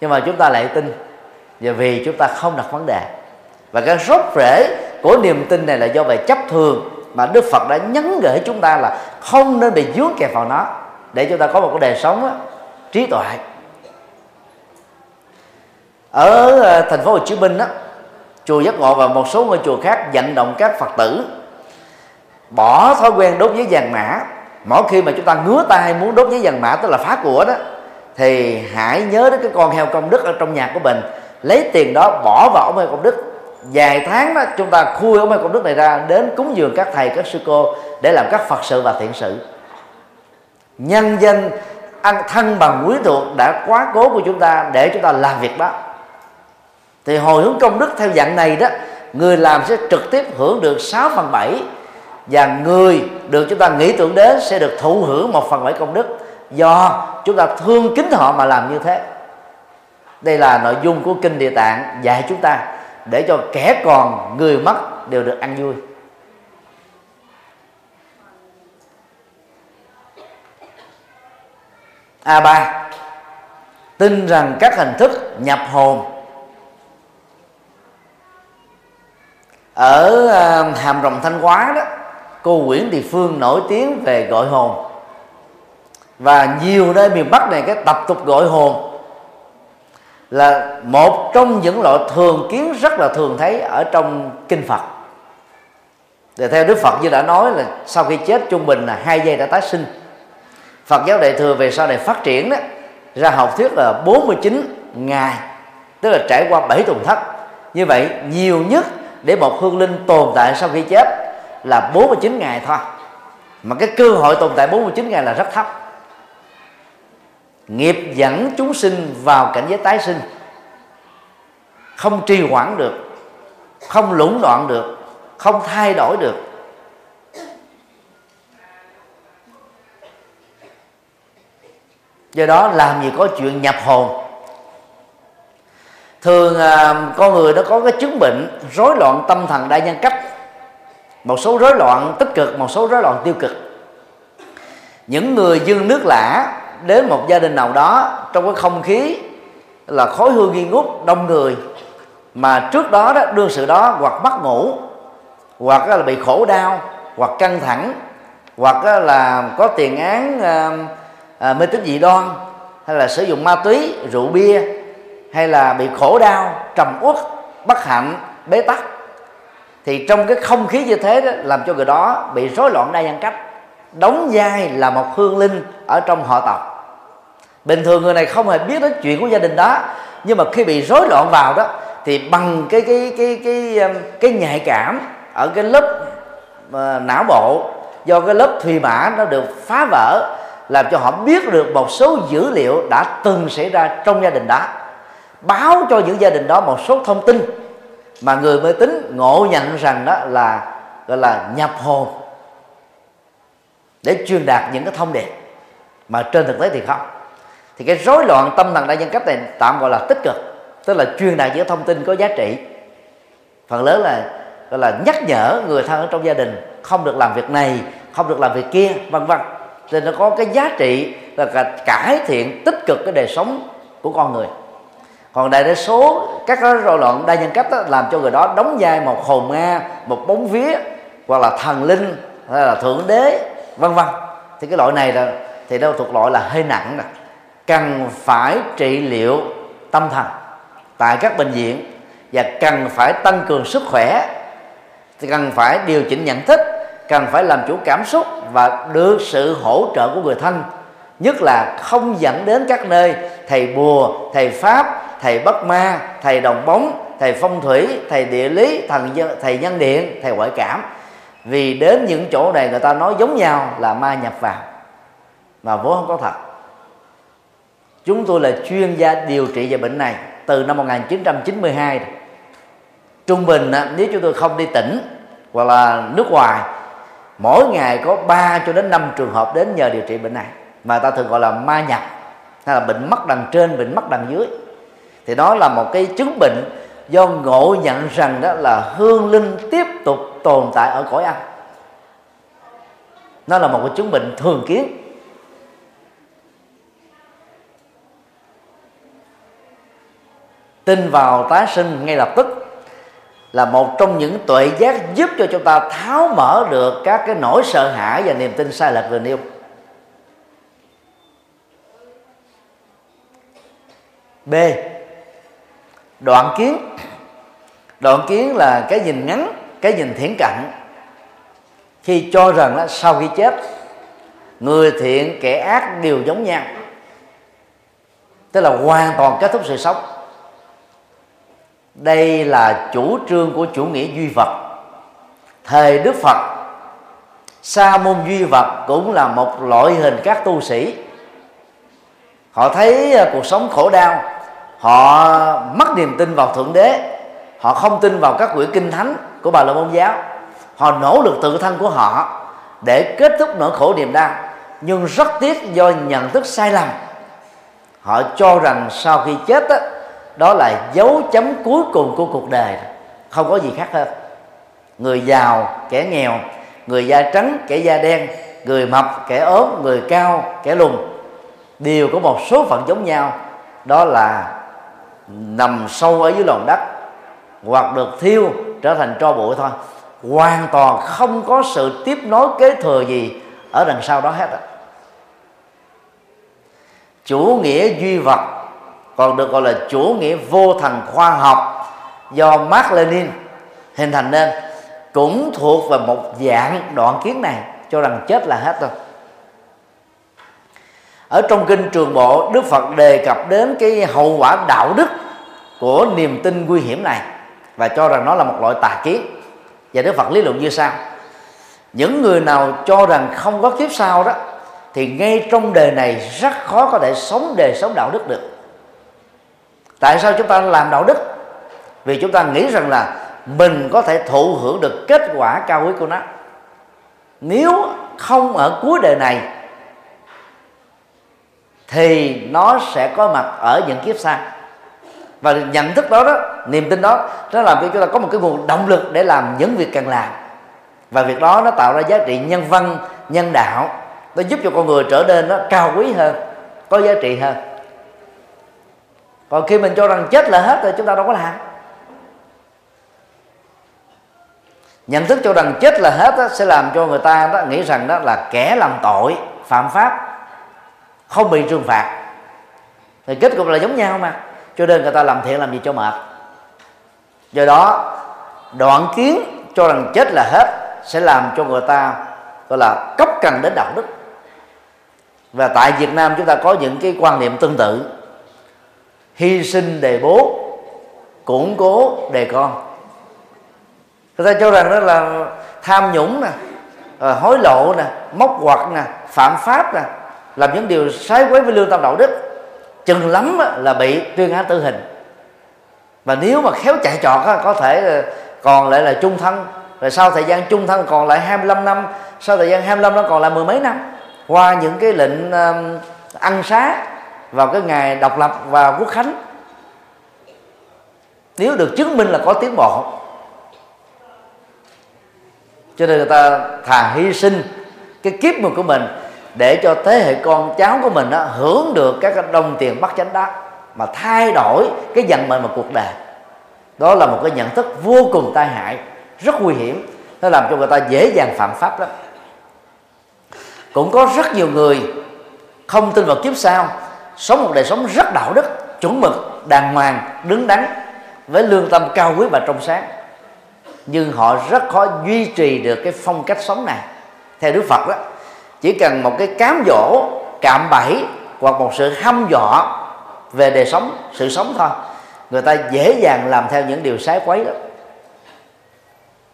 Nhưng mà chúng ta lại tin và vì chúng ta không đặt vấn đề. Và cái rốt rễ của niềm tin này là do về chấp thường mà Đức Phật đã nhấn gửi chúng ta là không nên bị dướng kẹp vào nó để chúng ta có một cái đời sống đó, trí tuệ. Ở ờ, thành phố Hồ Chí Minh đó, chùa Giác Ngộ và một số ngôi chùa khác vận động các Phật tử bỏ thói quen đốt giấy vàng mã mỗi khi mà chúng ta ngứa tay muốn đốt giấy vàng mã, tức là phá của đó, thì hãy nhớ đến cái con heo công đức ở trong nhà của mình. Lấy tiền đó, bỏ vào ống heo công đức. Vài tháng đó, chúng ta khui ống heo công đức này ra, đến cúng dường các thầy, các sư cô, để làm các phật sự và thiện sự. Nhân danh ăn thân bằng quý thuộc đã quá cố của chúng ta để chúng ta làm việc đó. Thì hồi hướng công đức theo dạng này đó, người làm sẽ trực tiếp hưởng được 6 phần 7 và người được chúng ta nghĩ tưởng đến sẽ được thụ hưởng một phần bảy công đức. Do chúng ta thương kính họ mà làm như thế. Đây là nội dung của kinh địa tạng dạy chúng ta để cho kẻ còn người mất đều được ăn vui. A ba. Tin rằng các hình thức nhập hồn ở à, hàm rồng thanh hóa đó cô Nguyễn Thị Phương nổi tiếng về gọi hồn. Và nhiều nơi miền Bắc này, cái tập tục gọi hồn là một trong những loại thường kiến rất là thường thấy ở trong kinh Phật. Thì theo Đức Phật như đã nói là sau khi chết trung bình là hai giây đã tái sinh. Phật giáo đại thừa về sau này phát triển đó, ra học thuyết là 49 ngày, tức là trải qua 7 tuần thất. Như vậy, nhiều nhất để một hương linh tồn tại sau khi chết là 49 ngày thôi. Mà cái cơ hội tồn tại 49 ngày là rất thấp. Nghiệp dẫn chúng sinh vào cảnh giới tái sinh. Không trì hoãn được, không lũng đoạn được, không thay đổi được. Do đó làm gì có chuyện nhập hồn. Thường à, con người nó có cái chứng bệnh rối loạn tâm thần đa nhân cách một số rối loạn tích cực một số rối loạn tiêu cực. Những người dương nước lã đến một gia đình nào đó trong cái không khí là khói hương nghi ngút đông người mà trước đó đó đương sự đó hoặc mất ngủ hoặc là bị khổ đau hoặc căng thẳng hoặc là có tiền án à, à, mê tín dị đoan hay là sử dụng ma túy rượu bia hay là bị khổ đau trầm uất bất hạnh bế tắc thì trong cái không khí như thế đó làm cho người đó bị rối loạn đa nhân cách. Đóng vai là một hương linh ở trong họ tộc. Bình thường người này không hề biết đến chuyện của gia đình đó nhưng mà khi bị rối loạn vào đó thì bằng cái cái cái cái cái, cái nhạy cảm ở cái lớp uh, não bộ do cái lớp thùy mã nó được phá vỡ làm cho họ biết được một số dữ liệu đã từng xảy ra trong gia đình đó. Báo cho những gia đình đó một số thông tin mà người mê tín ngộ nhận rằng đó là, gọi là nhập hồn. Để truyền đạt những cái thông điệp. Mà trên thực tế thì không. Thì cái rối loạn tâm thần đa nhân cách này tạm gọi là tích cực. Tức là truyền đạt những thông tin có giá trị. Phần lớn là, gọi là nhắc nhở người thân ở trong gia đình, không được làm việc này, không được làm việc kia, vân vân. Nên nó có cái giá trị, là cải thiện tích cực, cái đời sống của con người còn đại đa số các rối loạn đa nhân cách đó, làm cho người đó đóng vai một hồn nga một bóng vía hoặc là thần linh hay là thượng đế vân vân. Thì cái loại này là thì đâu thuộc loại là hơi nặng nè. Cần phải trị liệu tâm thần tại các bệnh viện và cần phải tăng cường sức khỏe thì cần phải điều chỉnh nhận thức cần phải làm chủ cảm xúc và được sự hỗ trợ của người thân. Nhất là không dẫn đến các nơi thầy bùa thầy pháp thầy bất ma, thầy đồng bóng, thầy phong thủy, thầy địa lý, thần thầy nhân điện, thầy ngoại cảm. Vì đến những chỗ này người ta nói giống nhau là ma nhập vào. Mà vốn không có thật. Chúng tôi là chuyên gia điều trị về bệnh này từ năm 1992 trung bình nếu chúng tôi không đi tỉnh hoặc là nước ngoài, mỗi ngày có 3 cho đến 5 trường hợp đến nhờ điều trị bệnh này. Mà ta thường gọi là ma nhập, hay là bệnh mắt đằng trên, bệnh mắt đằng dưới thì đó là một cái chứng bệnh do ngộ nhận rằng đó là hương linh tiếp tục tồn tại ở cõi âm nó là một cái chứng bệnh thường kiến. Tin vào tái sinh ngay lập tức là một trong những tuệ giác giúp cho chúng ta tháo mở được các cái nỗi sợ hãi và niềm tin sai lệch vừa nêu b đoạn kiến. Đoạn kiến là cái nhìn ngắn, cái nhìn thiển cận. Khi cho rằng là sau khi chết, người thiện, kẻ ác đều giống nhau. Tức là hoàn toàn kết thúc sự sống. Đây là chủ trương của chủ nghĩa duy vật. Thời đức phật, sa môn duy vật cũng là một loại hình các tu sĩ. Họ thấy à, cuộc sống khổ đau họ mất niềm tin vào thượng đế. Họ không tin vào các quyển kinh thánh của bà la môn giáo. Họ nỗ lực tự thân của họ để kết thúc nỗi khổ niềm đau nhưng rất tiếc do nhận thức sai lầm. Họ cho rằng sau khi chết đó, đó là dấu chấm cuối cùng của cuộc đời. Không có gì khác hơn người giàu kẻ nghèo người da trắng kẻ da đen người mập kẻ ốm người cao kẻ lùn đều có một số phận giống nhau. Đó là nằm sâu ở dưới lòng đất, hoặc được thiêu trở thành tro bụi thôi. Hoàn toàn không có sự tiếp nối kế thừa gì ở đằng sau đó hết chủ nghĩa duy vật, còn được gọi là chủ nghĩa vô thần khoa học do Mark Lenin hình thành nên, cũng thuộc vào một dạng đoạn kiến này, cho rằng chết là hết rồi. Ở trong kinh trường bộ, đức phật đề cập đến cái hậu quả đạo đức của niềm tin nguy hiểm này và cho rằng nó là một loại tà kiến. Và đức phật lý luận như sau. Những người nào cho rằng không có kiếp sau đó, thì ngay trong đời này rất khó có thể sống đời sống đạo đức được. Tại sao chúng ta làm đạo đức? Vì chúng ta nghĩ rằng là mình có thể thụ hưởng được kết quả cao quý của nó. Nếu không ở cuối đời này, thì nó sẽ có mặt ở những kiếp sau và nhận thức đó đó niềm tin đó nó làm cho chúng ta có một cái nguồn động lực để làm những việc cần làm. Và việc đó nó tạo ra giá trị nhân văn nhân đạo. Nó giúp cho con người trở nên nó cao quý hơn có giá trị hơn. Còn khi mình cho rằng chết là hết rồi chúng ta đâu có làm. Nhận thức cho rằng chết là hết đó, sẽ làm cho người ta đó nghĩ rằng đó là kẻ làm tội phạm pháp không bị trừng phạt. Thì kết cục là giống nhau mà cho nên người ta làm thiện làm gì cho mệt. Do đó, đoạn kiến cho rằng chết là hết sẽ làm cho người ta, gọi là cấp cần đến đạo đức. Và tại Việt Nam chúng ta có những cái quan niệm tương tự. Hy sinh đề bố, củng cố đề con. Người ta cho rằng đó là tham nhũng nè à, hối lộ nè, móc quật nè, phạm pháp nè, làm những điều sai quấy với lương tâm đạo đức chừng lắm là bị tuyên án tử hình. Và nếu mà khéo chạy trọt có thể ờ, còn lại là chung thân. Rồi sau thời gian chung thân còn lại 25 năm, sau thời gian 25 năm còn lại mười mấy năm, qua những cái lệnh ăn xá vào cái ngày độc lập và quốc khánh, nếu được chứng minh là có tiến bộ. Cho nên người ta thà hy sinh cái kiếp người của mình để cho thế hệ con cháu của mình đó, hưởng được các đồng tiền bắt chánh đó mà thay đổi cái vận mệnh một cuộc đời. Đó là một cái nhận thức vô cùng tai hại rất nguy hiểm. Nó làm cho người ta dễ dàng phạm pháp lắm. Cũng có rất nhiều người không tin vào kiếp sau sống một đời sống rất đạo đức chuẩn mực đàng hoàng đứng đắn với lương tâm cao quý và trong sáng. Nhưng họ rất khó duy trì được cái phong cách sống này. Theo đức phật đó chỉ cần một cái cám dỗ cạm bẫy hoặc một sự hăm dọa về đời sống sự sống thôi người ta dễ dàng làm theo những điều sái quấy đó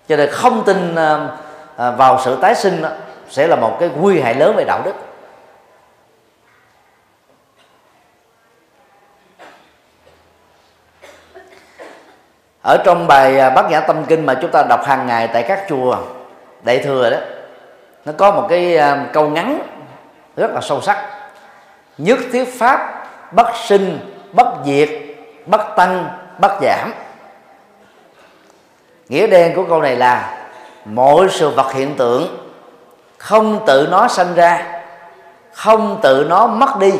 cho nên không tin ờ, ờ, vào sự tái sinh đó, sẽ là một cái nguy hại lớn về đạo đức. Ở trong bài ờ, bát nhã tâm kinh mà chúng ta đọc hàng ngày tại các chùa đại thừa đó nó có một cái à, câu ngắn rất là sâu sắc. Nhất thiết pháp bất sinh, bất diệt, bất tăng, bất giảm. Nghĩa đen của câu này là mọi sự vật hiện tượng không tự nó sanh ra, không tự nó mất đi,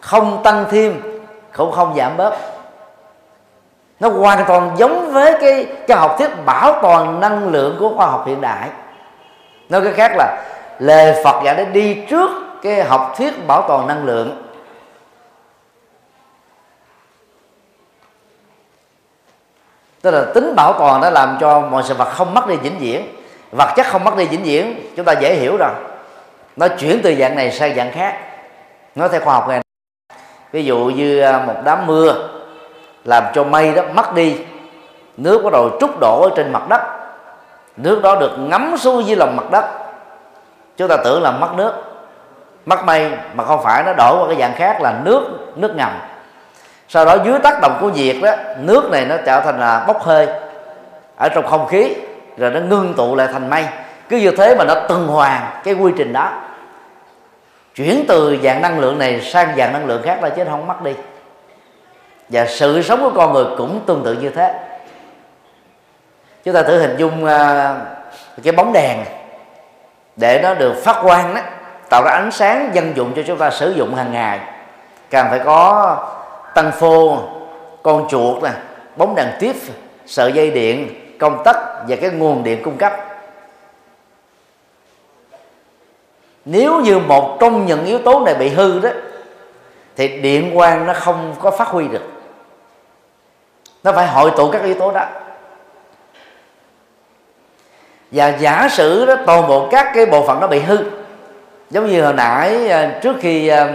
không tăng thêm, cũng không giảm bớt. Nó hoàn toàn giống với cái cái học thuyết bảo toàn năng lượng của khoa học hiện đại nói cái khác là lời Phật dạy để đi trước cái học thuyết bảo toàn năng lượng. Tức là tính bảo toàn đã làm cho mọi sự vật không mất đi vĩnh viễn. Vật chất không mất đi vĩnh viễn, chúng ta dễ hiểu rồi. Nó chuyển từ dạng này sang dạng khác. Nói theo khoa học này. Ví dụ như à, một đám mưa làm cho mây đó mất đi. Nước bắt đầu trút đổ ở trên mặt đất nước đó được ngấm xuống dưới lòng mặt đất. Chúng ta tưởng là mất nước. Mất mây, mà không phải, nó đổ qua cái dạng khác là nước nước ngầm. Sau đó dưới tác động của nhiệt đó, nước này nó trở thành là bốc hơi ở trong không khí, rồi nó ngưng tụ lại thành mây. Cứ như thế mà nó tuần hoàn cái quy trình đó. Chuyển từ dạng năng lượng này sang dạng năng lượng khác là chứ không mất đi. Và sự sống của con người cũng tương tự như thế chúng ta thử hình dung uh, cái bóng đèn để nó được phát quang đó tạo ra ánh sáng dân dụng cho chúng ta sử dụng hàng ngày. Càng phải có tăng phô con chuột nè bóng đèn tiếp sợi dây điện công tắc và cái nguồn điện cung cấp. Nếu như một trong những yếu tố này bị hư đó thì điện quang nó không có phát huy được. Nó phải hội tụ các yếu tố đó và giả sử đó toàn bộ các cái bộ phận nó bị hư. Giống như hồi nãy à, trước khi à,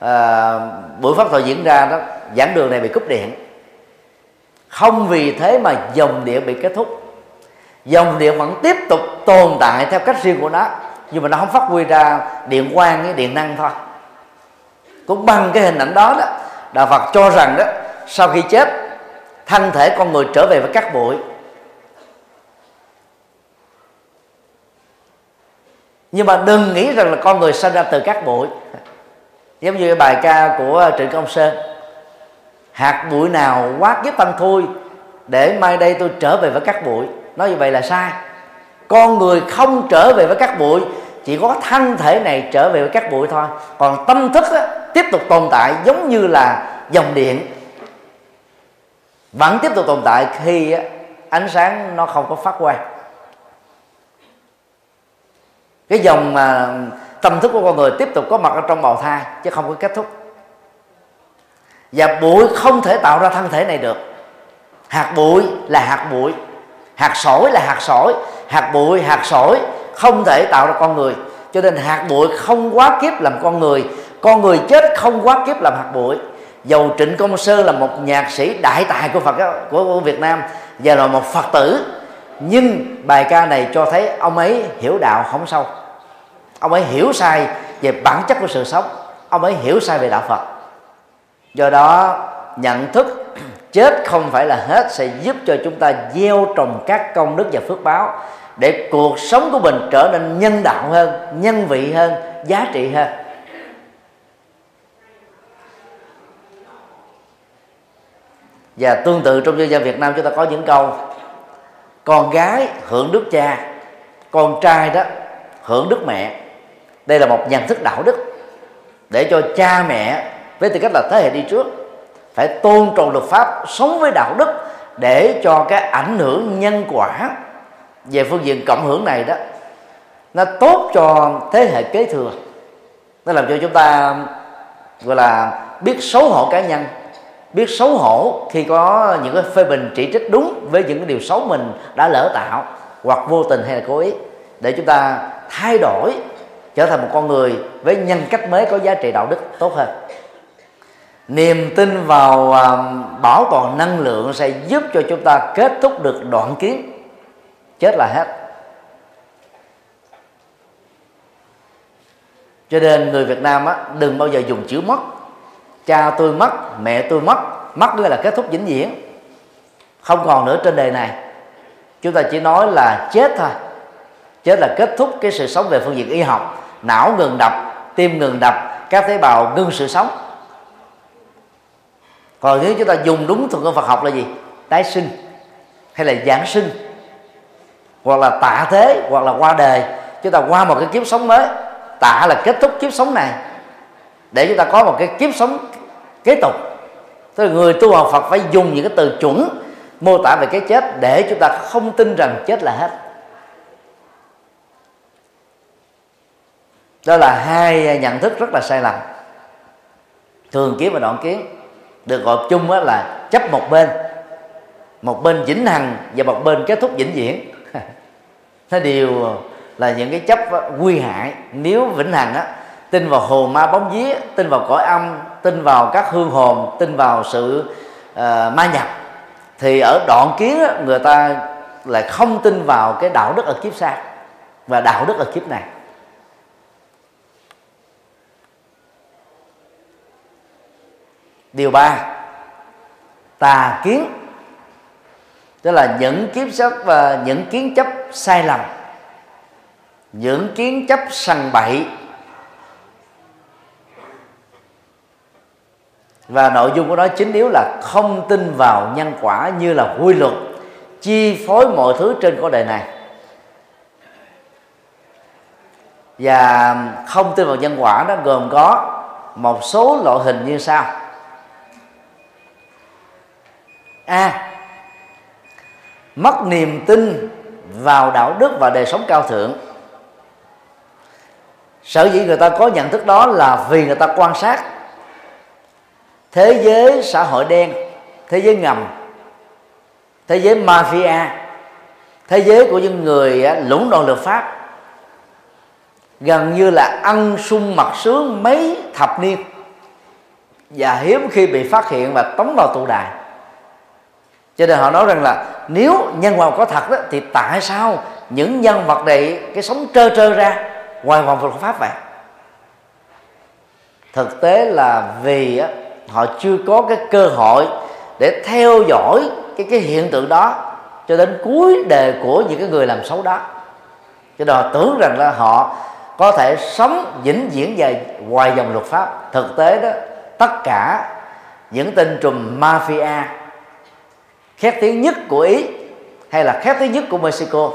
à, buổi pháp thoại diễn ra đó giảng đường này bị cúp điện. Không vì thế mà dòng điện bị kết thúc. Dòng điện vẫn tiếp tục tồn tại theo cách riêng của nó nhưng mà nó không phát huy ra điện quang với điện năng thôi. Cũng bằng cái hình ảnh đó đó đạo phật cho rằng đó sau khi chết thân thể con người trở về với các bụi nhưng mà đừng nghĩ rằng là con người sinh ra từ các bụi. Giống như bài ca của trịnh công sơn. Hạt bụi nào quát kiếp thân thui để mai đây tôi trở về với các bụi. Nói như vậy là sai. Con người không trở về với các bụi chỉ có thân thể này trở về với các bụi thôi. Còn tâm thức á, tiếp tục tồn tại giống như là dòng điện. Vẫn tiếp tục tồn tại khi á, ánh sáng nó không có phát quang cái dòng mà tâm thức của con người tiếp tục có mặt ở trong bào thai chứ không có kết thúc. Và bụi không thể tạo ra thân thể này được. Hạt bụi là hạt bụi hạt sỏi là hạt sỏi hạt bụi hạt sỏi không thể tạo ra con người. Cho nên hạt bụi không quá kiếp làm con người con người chết không quá kiếp làm hạt bụi. Dầu trịnh công sơn là một nhạc sĩ đại tài của phật của, của việt nam và là một phật tử nhưng bài ca này cho thấy ông ấy hiểu đạo không sâu. Ông ấy hiểu sai về bản chất của sự sống. Ông ấy hiểu sai về đạo phật. Do đó, nhận thức chết không phải là hết sẽ giúp cho chúng ta gieo trồng các công đức và phước báo để cuộc sống của mình trở nên nhân đạo hơn, nhân vị hơn, giá trị hơn. Và tương tự trong dân gian Việt Nam chúng ta có những câu con gái hưởng đức cha, con trai đó hưởng đức mẹ. Đây là một nhận thức đạo đức để cho cha mẹ với tư cách là thế hệ đi trước phải tôn trọng luật pháp, sống với đạo đức để cho cái ảnh hưởng nhân quả về phương diện cộng hưởng này đó, nó tốt cho thế hệ kế thừa. Nó làm cho chúng ta, gọi là, biết xấu hổ cá nhân biết xấu hổ khi có những cái phê bình chỉ trích đúng với những cái điều xấu mình đã lỡ tạo hoặc vô tình hay là cố ý. Để chúng ta thay đổi trở thành một con người với nhân cách mới có giá trị đạo đức tốt hơn. Niềm tin vào à, bảo toàn năng lượng sẽ giúp cho chúng ta kết thúc được đoạn kiến. Chết là hết. Cho nên người Việt Nam á, đừng bao giờ dùng chữ mất cha tôi mất, mẹ tôi mất. Mất nghĩa là kết thúc vĩnh viễn. Không còn nữa trên đời này. Chúng ta chỉ nói là chết thôi. Chết là kết thúc cái sự sống về phương diện y học. Não ngừng đập, tim ngừng đập, các tế bào ngưng sự sống. Còn nếu chúng ta dùng đúng thuật ngữ Phật học là gì? Tái sinh, hay là giảng sinh, hoặc là tạ thế, hoặc là qua đời. Chúng ta qua một cái kiếp sống mới. Tạ là kết thúc kiếp sống này. Để chúng ta có một cái kiếp sống kế tục. Tức là người tu học Phật phải dùng những cái từ chuẩn mô tả về cái chết để chúng ta không tin rằng chết là hết. Đó là hai nhận thức rất là sai lầm. Thường kiến và đoạn kiến được gọi chung là chấp một bên một bên vĩnh hằng và một bên kết thúc vĩnh viễn. Nó đều là những cái chấp nguy hại. Nếu vĩnh hằng á tin vào hồn ma bóng vía tin vào cõi âm tin vào các hương hồn tin vào sự uh, ma nhập. Thì ở đoạn kiến á, người ta lại không tin vào cái đạo đức ở kiếp sau và đạo đức ở kiếp này. Điều ba tà kiến tức là những kiếp chấp và ờ, những kiến chấp sai lầm những kiến chấp sằng bậy và nội dung của nó chính yếu là không tin vào nhân quả như là quy luật, chi phối mọi thứ trên cõi đời này. Và không tin vào nhân quả nó gồm có một số loại hình như sau. A. Mất niềm tin vào đạo đức và đời sống cao thượng. Sở dĩ người ta có nhận thức đó là vì người ta quan sát thế giới xã hội đen thế giới ngầm thế giới mafia thế giới của những người lũng đoạn luật pháp gần như là ăn sung mặt sướng mấy thập niên. Và hiếm khi bị phát hiện và tống vào tù đài. Cho nên họ nói rằng là nếu nhân quả có thật đó, thì tại sao những nhân vật này cái sống trơ trơ ra ngoài vòng luật pháp vậy? Thực tế là vì á, họ chưa có cái cơ hội để theo dõi cái cái hiện tượng đó cho đến cuối đề của những cái người làm xấu đó. Cho nên họ tưởng rằng là họ có thể sống vĩnh viễn về ngoài dòng luật pháp. Thực tế đó, tất cả những tên trùm mafia, khét tiếng nhất của ý hay là khét tiếng nhất của mexico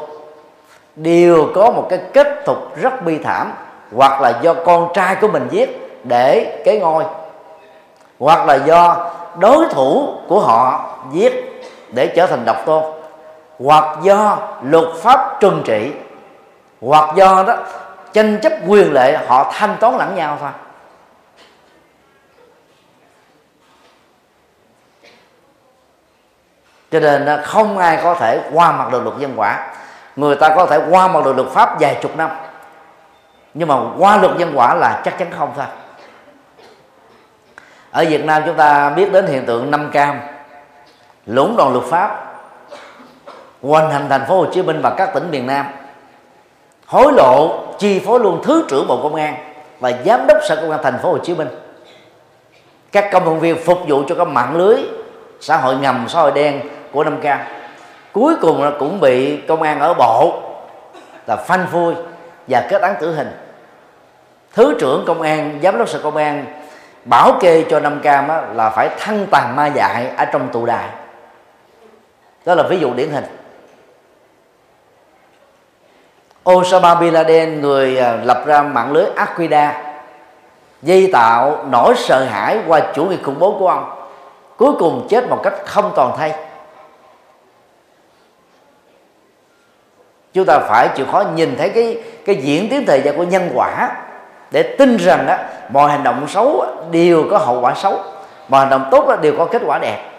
đều có một cái kết thúc rất bi thảm hoặc là do con trai của mình giết để cái ngôi hoặc là do đối thủ của họ giết để trở thành độc tôn, hoặc do luật pháp trừng trị, hoặc do đó tranh chấp quyền lệ họ thanh toán lẫn nhau thôi. Cho nên không ai có thể qua mặt được luật nhân quả. Người ta có thể qua mặt được luật pháp vài chục năm, nhưng mà qua luật nhân quả là chắc chắn không thôi ở Việt Nam chúng ta biết đến hiện tượng năm cam, lũng đoàn luật pháp, hoành hành thành phố Hồ Chí Minh và các tỉnh miền Nam, hối lộ, chi phối luôn thứ trưởng bộ công an và giám đốc sở công an thành phố Hồ Chí Minh. Các công nhân viên phục vụ cho các mạng lưới xã hội ngầm, xã hội đen của năm cam. Cuối cùng là cũng bị công an ở bộ là phanh phui và kết án tử hình. Thứ trưởng công an, giám đốc sở công an bảo kê cho năm cam á, là phải thăng tàn ma dại ở trong tù đài. Đó là ví dụ điển hình. Osama Bin Laden người à, lập ra mạng lưới Al-Qaeda dây tạo nỗi sợ hãi qua chủ nghĩa khủng bố của ông cuối cùng chết một cách không toàn thay chúng ta phải chịu khó nhìn thấy cái cái diễn tiến thời gian của nhân quả để tin rằng á, mọi hành động xấu đều có hậu quả xấu. Mọi hành động tốt đó đều có kết quả đẹp.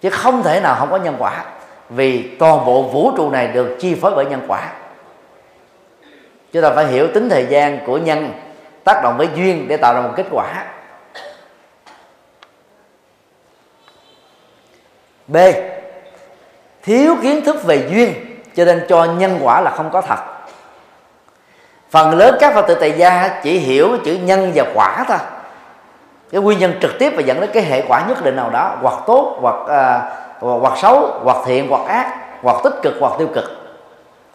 Chứ không thể nào không có nhân quả. Vì toàn bộ vũ trụ này được chi phối bởi nhân quả. Chúng ta phải hiểu tính thời gian của nhân tác động với duyên để tạo ra một kết quả. B. Thiếu kiến thức về duyên cho nên cho nhân quả là không có thật phần lớn các phật tử tại gia chỉ hiểu chữ nhân và quả thôi. Cái nguyên nhân trực tiếp và dẫn đến cái hệ quả nhất định nào đó hoặc tốt hoặc uh, hoặc, hoặc xấu hoặc thiện hoặc ác hoặc tích cực hoặc tiêu cực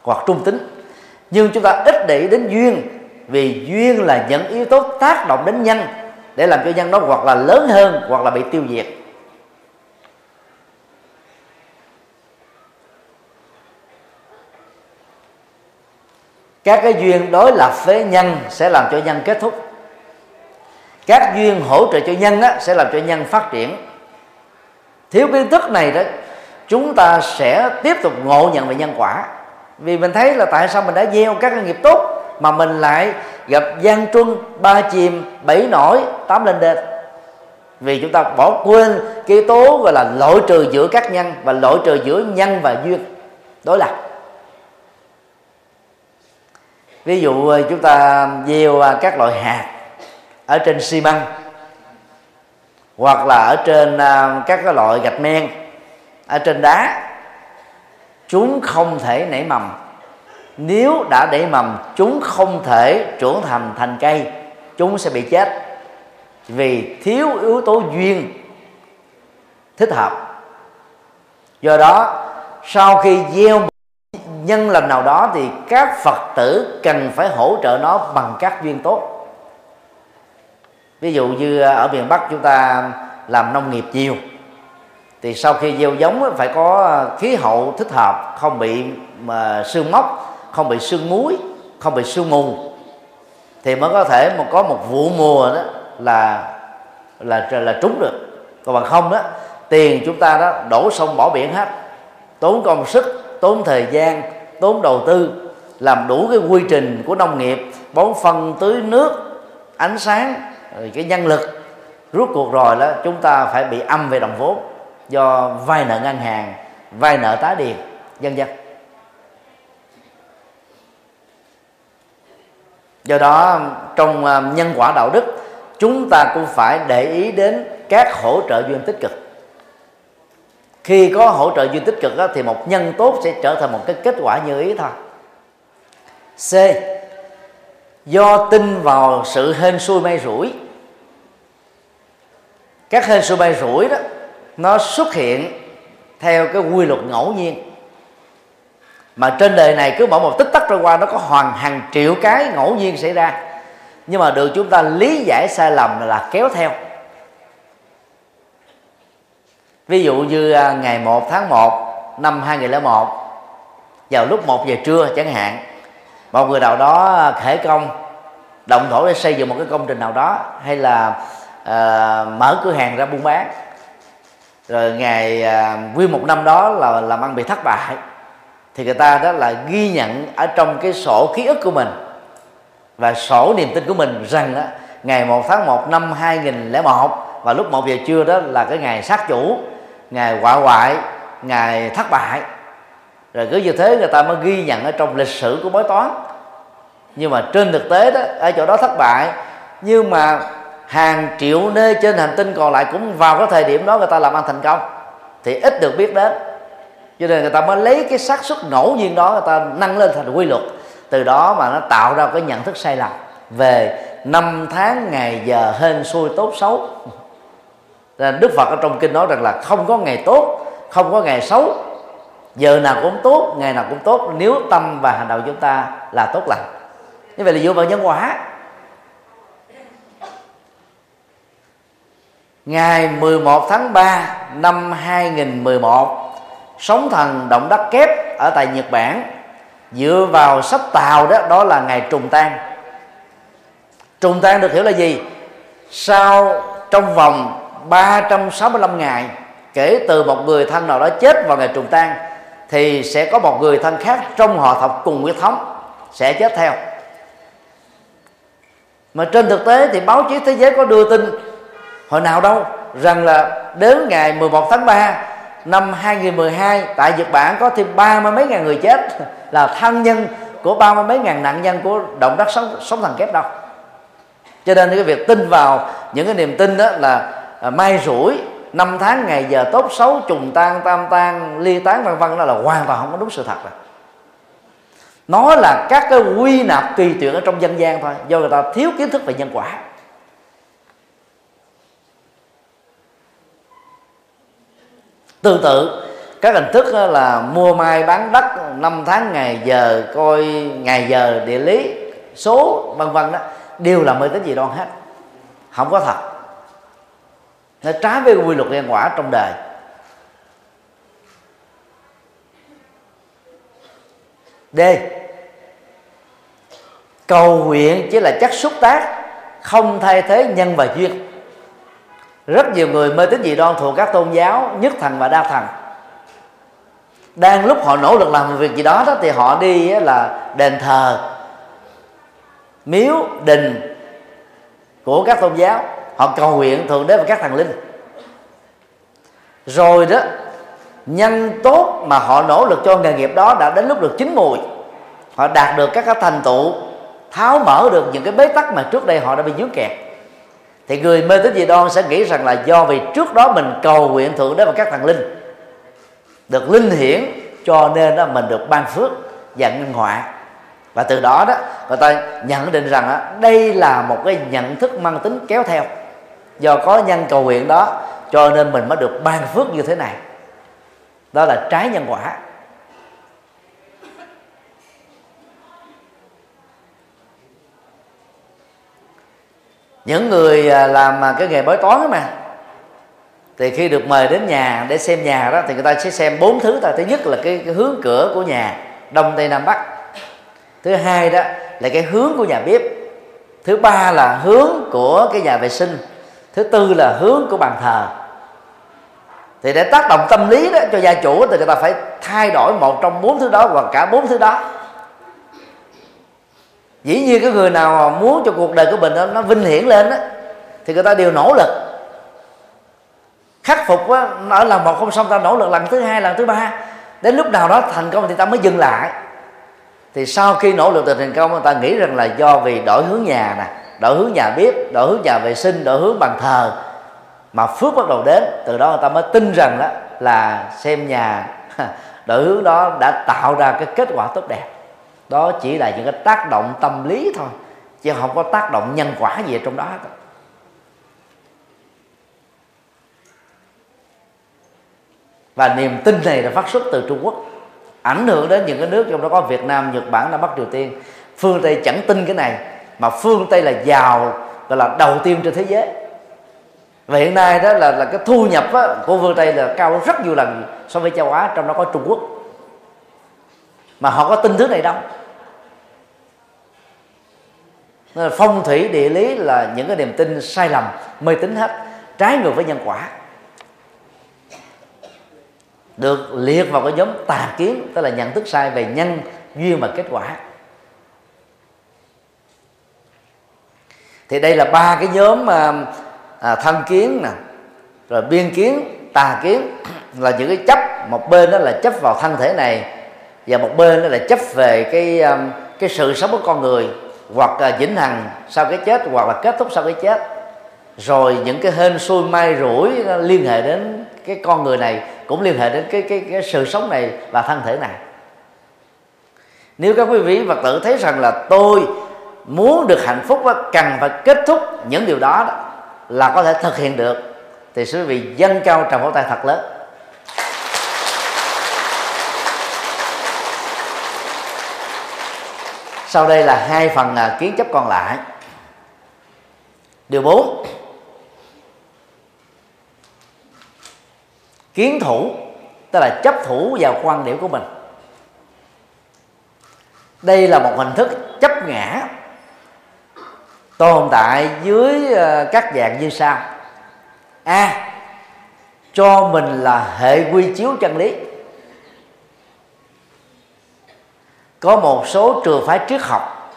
hoặc trung tính. Nhưng chúng ta ít để ý đến duyên vì duyên là những yếu tố tác động đến nhân để làm cho nhân đó hoặc là lớn hơn hoặc là bị tiêu diệt. Các cái duyên đối lập với nhân sẽ làm cho nhân kết thúc. Các duyên hỗ trợ cho nhân á, sẽ làm cho nhân phát triển. Thiếu kiến thức này đó chúng ta sẽ tiếp tục ngộ nhận về nhân quả. Vì mình thấy là tại sao mình đã gieo các nghiệp tốt mà mình lại gặp gian truân ba chìm bảy nổi tám lên đệt vì chúng ta bỏ quên cái yếu tố gọi là lỗi trừ giữa các nhân và lỗi trừ giữa nhân và duyên. Đối lập ví dụ ờ, chúng ta gieo à, các loại hạt ở trên xi măng, hoặc là ở trên à, các cái loại gạch men ở trên đá, chúng không thể nảy mầm. Nếu đã nảy mầm, chúng không thể trưởng thành thành cây, chúng sẽ bị chết. Vì thiếu yếu tố duyên thích hợp. Do đó, sau khi gieo nhân lành nào đó thì các phật tử cần phải hỗ trợ nó bằng các duyên tốt. Ví dụ như ở miền bắc chúng ta làm nông nghiệp nhiều thì sau khi gieo giống phải có khí hậu thích hợp không bị mà sương mốc không bị sương muối không bị sương mù thì mới có thể mà có một vụ mùa đó là là là, là trúng được. Còn bằng không đó tiền chúng ta đó đổ sông bỏ biển hết tốn công sức tốn thời gian, tốn đầu tư, làm đủ cái quy trình của nông nghiệp, bón phân tưới nước, ánh sáng, rồi cái nhân lực. Rút cuộc rồi đó, chúng ta phải bị âm về đồng vốn do vay nợ ngân hàng, vay nợ tái điền, vân vân. Do đó, trong à, nhân quả đạo đức, chúng ta cũng phải để ý đến các hỗ trợ duyên tích cực khi có hỗ trợ duyên tích cực đó, thì một nhân tốt sẽ trở thành một cái kết quả như ý thôi. C. Do tin vào sự hên xui may rủi. Các hên xui may rủi đó nó xuất hiện theo cái quy luật ngẫu nhiên. Mà trên đời này cứ mỗi một tích tắc trôi qua nó có hoàn hàng triệu cái ngẫu nhiên xảy ra. Nhưng mà được chúng ta lý giải sai lầm là kéo theo ví dụ như à, ngày 1 tháng 1 năm 2001 vào lúc 1 giờ trưa chẳng hạn một người nào đó à, khởi công động thổ để xây dựng một cái công trình nào đó hay là uh, mở cửa hàng ra buôn bán rồi ngày uh, nguyên một năm đó là làm ăn bị thất bại thì người ta đó là ghi nhận ở trong cái sổ ký ức của mình và sổ niềm tin của mình rằng đó, ngày 1 tháng 1 năm 2001 và lúc 1 giờ trưa đó là cái ngày sát chủ ngày quả hoại ngày thất bại. Rồi cứ như thế người ta mới ghi nhận ở trong lịch sử của bói toán. Nhưng mà trên thực tế đó, ở chỗ đó thất bại. Nhưng mà hàng triệu nơi trên hành tinh còn lại cũng vào cái thời điểm đó người ta làm ăn thành công. Thì ít được biết đến. Cho nên người ta mới lấy cái xác suất ngẫu nhiên đó người ta nâng lên thành quy luật. Từ đó mà nó tạo ra cái nhận thức sai lầm. Về năm tháng ngày giờ hên xui tốt xấu nên đức phật ở trong kinh nói rằng là không có ngày tốt, không có ngày xấu. Giờ nào cũng tốt, ngày nào cũng tốt. Nếu tâm và hành động chúng ta là tốt lành. Như vậy là dựa vào nhân quả. Ngày 11 tháng 3 năm 2011 sóng thần động đất kép ở tại Nhật Bản dựa vào sách tàu đó đó là ngày trùng tan. Trùng tan được hiểu là gì? Sau trong vòng 365 ngày, kể từ một người thân nào đó chết vào ngày trùng tang, thì sẽ có một người thân khác trong họ tộc cùng huyết thống sẽ chết theo. Mà trên thực tế thì báo chí thế giới có đưa tin hồi nào đâu, rằng là đến ngày 11 tháng 3 năm 2012 tại Nhật Bản có thêm ba mươi mấy ngàn người chết, là thân nhân của ba mươi mấy ngàn nạn nhân của động đất sóng sóng thần kép đâu cho nên cái việc tin vào những cái niềm tin đó là À, may rủi, năm tháng ngày giờ tốt xấu, trùng tan, tam tan, ly tán, vân vân, đó là hoàn toàn không có đúng sự thật rồi. Nó là các cái quy nạp tùy tiện ở trong dân gian thôi, do người ta thiếu kiến thức về nhân quả. Tương tự, các hình thức là mua mai bán đất, năm tháng ngày giờ coi ngày giờ địa lý, số, vân vân đó, đều là mê tín gì đoan hết. Không có thật nó trái với quy luật nhân quả trong đời. D. Cầu nguyện chỉ là chất xúc tác không thay thế nhân và duyên. Rất nhiều người mê tín dị đoan thuộc các tôn giáo nhất thần và đa thần. Đang lúc họ nỗ lực làm một việc gì đó, đó thì họ đi là đền thờ miếu đình của các tôn giáo họ cầu nguyện thường đến với các thần linh. Rồi đó nhân tốt mà họ nỗ lực cho nghề nghiệp đó đã đến lúc được chín mùi. Họ đạt được các cái thành tựu tháo mở được những cái bế tắc mà trước đây họ đã bị dướng kẹt. Thì người mê tín dị đoan sẽ nghĩ rằng là do vì trước đó mình cầu nguyện thượng đế và các thần linh được linh hiển cho nên đó mình được ban phước và ngân họa. Và từ đó đó người ta nhận định rằng đó, đây là một cái nhận thức mang tính kéo theo do có nhân cầu nguyện đó cho nên mình mới được ban phước như thế này. Đó là trái nhân quả. Những người à, làm à, cái nghề bói toán mà thì khi được mời đến nhà để xem nhà đó thì người ta sẽ xem bốn thứ ta thứ nhất là cái, cái hướng cửa của nhà đông tây nam bắc. Thứ hai đó là cái hướng của nhà bếp. Thứ ba là hướng của cái nhà vệ sinh thứ tư là hướng của bàn thờ. Thì để tác động tâm lý đó cho gia chủ thì người ta phải thay đổi một trong bốn thứ đó hoặc cả bốn thứ đó. Dĩ nhiên cái người nào muốn cho cuộc đời của mình nó vinh hiển lên đó, thì người ta đều nỗ lực. Khắc phục đó, ở lần một không xong ta nỗ lực lần thứ hai lần thứ ba. Đến lúc nào đó thành công thì ta mới dừng lại. Thì sau khi nỗ lực từ thành công người ta nghĩ rằng là do vì đổi hướng nhà nè đổi hướng nhà bếp đổi hướng nhà vệ sinh đổi hướng bàn thờ. Mà phước bắt đầu đến từ đó người ta mới tin rằng đó là xem nhà đổi hướng đó đã tạo ra cái kết quả tốt đẹp. Đó chỉ là những cái tác động tâm lý thôi chứ không có tác động nhân quả gì ở trong đó thôi. và niềm tin này là phát xuất từ Trung Quốc ảnh hưởng đến những cái nước trong đó có Việt Nam, Nhật Bản, Nam Bắc Triều Tiên. Phương Tây chẳng tin cái này mà phương Tây là giàu gọi là đầu tiên trên thế giới. Và hiện nay đó là là cái thu nhập á, của phương Tây là cao rất nhiều lần so với châu Á trong đó có Trung Quốc. Mà họ có tin thứ này đâu. Nên là phong thủy địa lý là những cái niềm tin sai lầm mê tín hết trái ngược với nhân quả. Được liệt vào cái nhóm tà kiến tức là nhận thức sai về nhân duyên và kết quả. Thì đây là ba cái nhóm à, à, thân kiến nè rồi biên kiến tà kiến là những cái chấp. Một bên đó là chấp vào thân thể này và một bên đó là chấp về cái à, cái sự sống của con người hoặc là vĩnh hằng sau cái chết hoặc là kết thúc sau cái chết. Rồi những cái hên xui may rủi liên hệ đến cái con người này cũng liên hệ đến cái cái cái sự sống này và thân thể này. Nếu các quý vị phật tử thấy rằng là tôi muốn được hạnh phúc cần phải kết thúc những điều đó, đó là có thể thực hiện được. Thì quý vị dân cao trầm pháo tay thật lớn. Sau đây là hai phần à, kiến chấp còn lại. Điều 4 kiến thủ tức là chấp thủ vào quan điểm của mình. Đây là một hình thức chấp ngã tồn tại dưới ờ, các dạng như sau. A, cho mình là hệ quy chiếu chân lý. Có một số trường phái triết học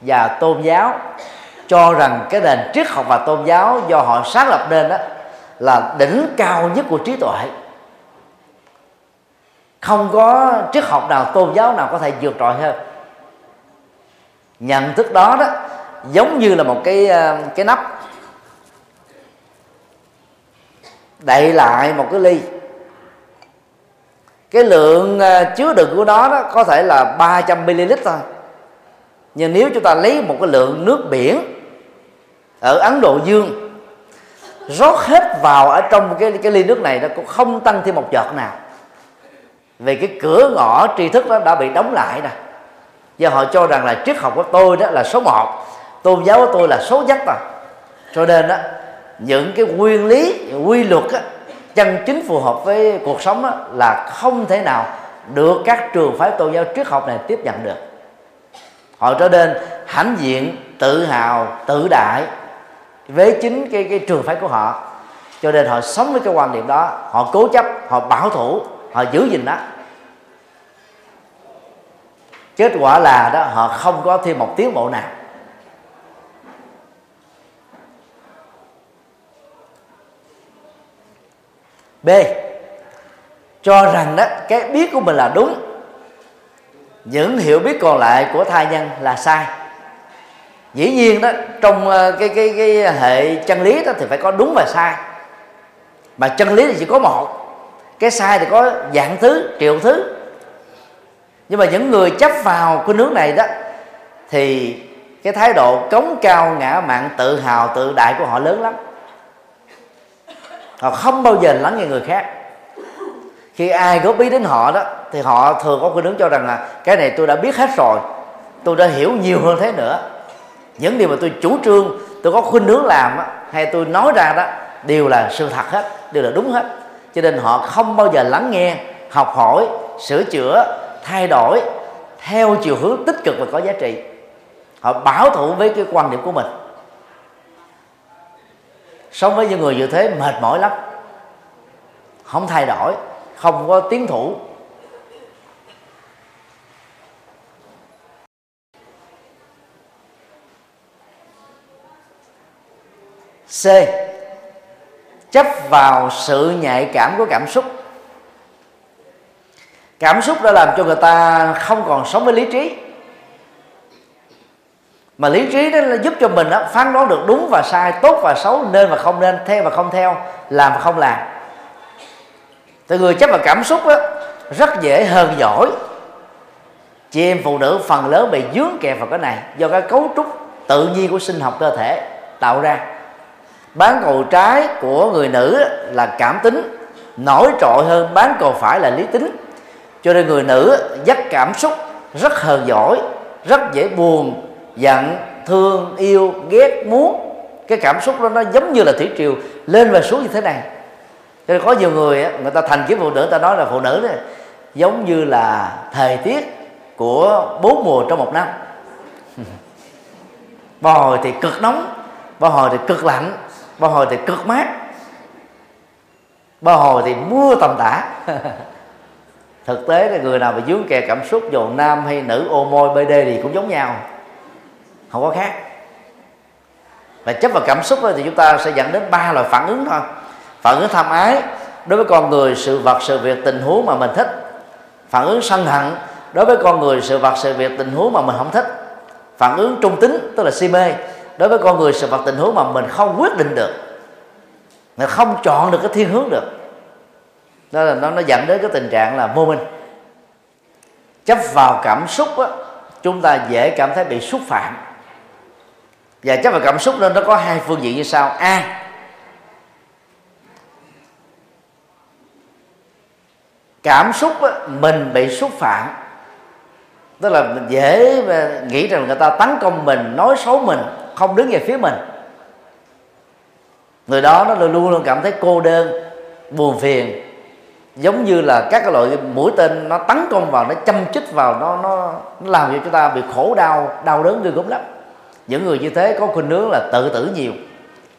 và tôn giáo cho rằng cái nền triết học và tôn giáo do họ sáng lập nên đó là đỉnh cao nhất của trí tuệ. Không có triết học nào, tôn giáo nào có thể vượt trội hơn. Nhận thức đó đó giống như là một cái ờ, cái nắp. Đậy lại một cái ly. Cái lượng ờ, chứa đựng của nó đó có thể là 300 ml thôi. Nhưng nếu chúng ta lấy một cái lượng nước biển ở Ấn Độ Dương, rót hết vào ở trong cái cái ly nước này nó cũng không tăng thêm một giọt nào. Vì cái cửa ngõ tri thức đó đã bị đóng lại nè. Do họ cho rằng là triết học của tôi đó là số một tôn giáo của tôi là số nhất rồi. Cho nên đó những cái nguyên lý quy luật á, chân chính phù hợp với cuộc sống đó, là không thể nào được các trường phái tôn giáo triết học này tiếp nhận được. Họ trở nên hãnh diện tự hào tự đại với chính cái cái trường phái của họ. Cho nên họ sống với cái quan điểm đó họ cố chấp họ bảo thủ họ giữ gìn đó kết quả là đó họ không có thêm một tiến bộ nào. B. Cho rằng đó, cái biết của mình là đúng. Những hiểu biết còn lại của thai nhân là sai. Dĩ nhiên đó, trong ờ, cái cái cái hệ chân lý đó thì phải có đúng và sai. Mà chân lý thì chỉ có một. Cái sai thì có dạng thứ, triệu thứ. Nhưng mà những người chấp vào cái nước này đó, thì cái thái độ cống cao, ngã mạn, tự hào, tự đại của họ lớn lắm họ không bao giờ lắng nghe người khác. Khi ai góp ý đến họ đó, thì họ thường có khuynh hướng cho rằng là, cái này tôi đã biết hết rồi. Tôi đã hiểu nhiều hơn thế nữa. Những điều mà tôi chủ trương, tôi có khuynh hướng làm hay tôi nói ra đó, đều là sự thật hết, đều là đúng hết. Cho nên họ không bao giờ lắng nghe, học hỏi, sửa chữa, thay đổi theo chiều hướng tích cực và có giá trị. Họ bảo thủ với cái quan điểm của mình sống với những người như thế, mệt mỏi lắm. Không thay đổi, không có tiến thủ. C. Chấp vào sự nhạy cảm của cảm xúc. Cảm xúc đã làm cho người ta không còn sống với lý trí mà lý trí đó là giúp cho mình đó, phán đoán được đúng và sai tốt và xấu nên và không nên theo và không theo làm và không làm. Từ người chấp vào cảm xúc đó, rất dễ hờn giỏi chị em phụ nữ phần lớn bị dướng kẹt vào cái này do cái cấu trúc tự nhiên của sinh học cơ thể tạo ra. Bán cầu trái của người nữ là cảm tính nổi trội hơn bán cầu phải là lý tính. Cho nên người nữ dắt cảm xúc rất hờn giỏi rất dễ buồn giận, thương, yêu, ghét, muốn. Cái cảm xúc đó nó giống như là thủy triều lên và xuống như thế này. Cho nên có nhiều người người ta thành kiếm phụ nữ ta nói là phụ nữ này giống như là thời tiết của bốn mùa trong một năm. Bao hồi thì cực nóng bao hồi thì cực lạnh bao hồi thì cực mát bao hồi thì mưa tầm tã. Thực tế là người nào mà dướng kè cảm xúc dù nam hay nữ, ô môi bd thì cũng giống nhau không có khác. Và chấp vào cảm xúc thì chúng ta sẽ dẫn đến ba loại phản ứng thôi. Phản ứng tham ái đối với con người sự vật sự việc tình huống mà mình thích. Phản ứng sân hận đối với con người sự vật sự việc tình huống mà mình không thích. Phản ứng trung tính tức là si mê đối với con người sự vật tình huống mà mình không quyết định được. Mình không chọn được cái thiên hướng được. Đó là nó nó dẫn đến cái tình trạng là vô minh chấp vào cảm xúc á, chúng ta dễ cảm thấy bị xúc phạm và chấp vào cảm xúc nên nó có hai phương diện như sau. A. Cảm xúc á, mình bị xúc phạm. Tức là mình dễ nghĩ rằng người ta tấn công mình nói xấu mình không đứng về phía mình. Người đó nó luôn luôn cảm thấy cô đơn buồn phiền. Giống như là các cái loại mũi tên nó tấn công vào nó châm chích vào nó nó, nó làm cho chúng ta bị khổ đau đau đớn ghê gớm lắm những người như thế có khuynh hướng là tự tử nhiều,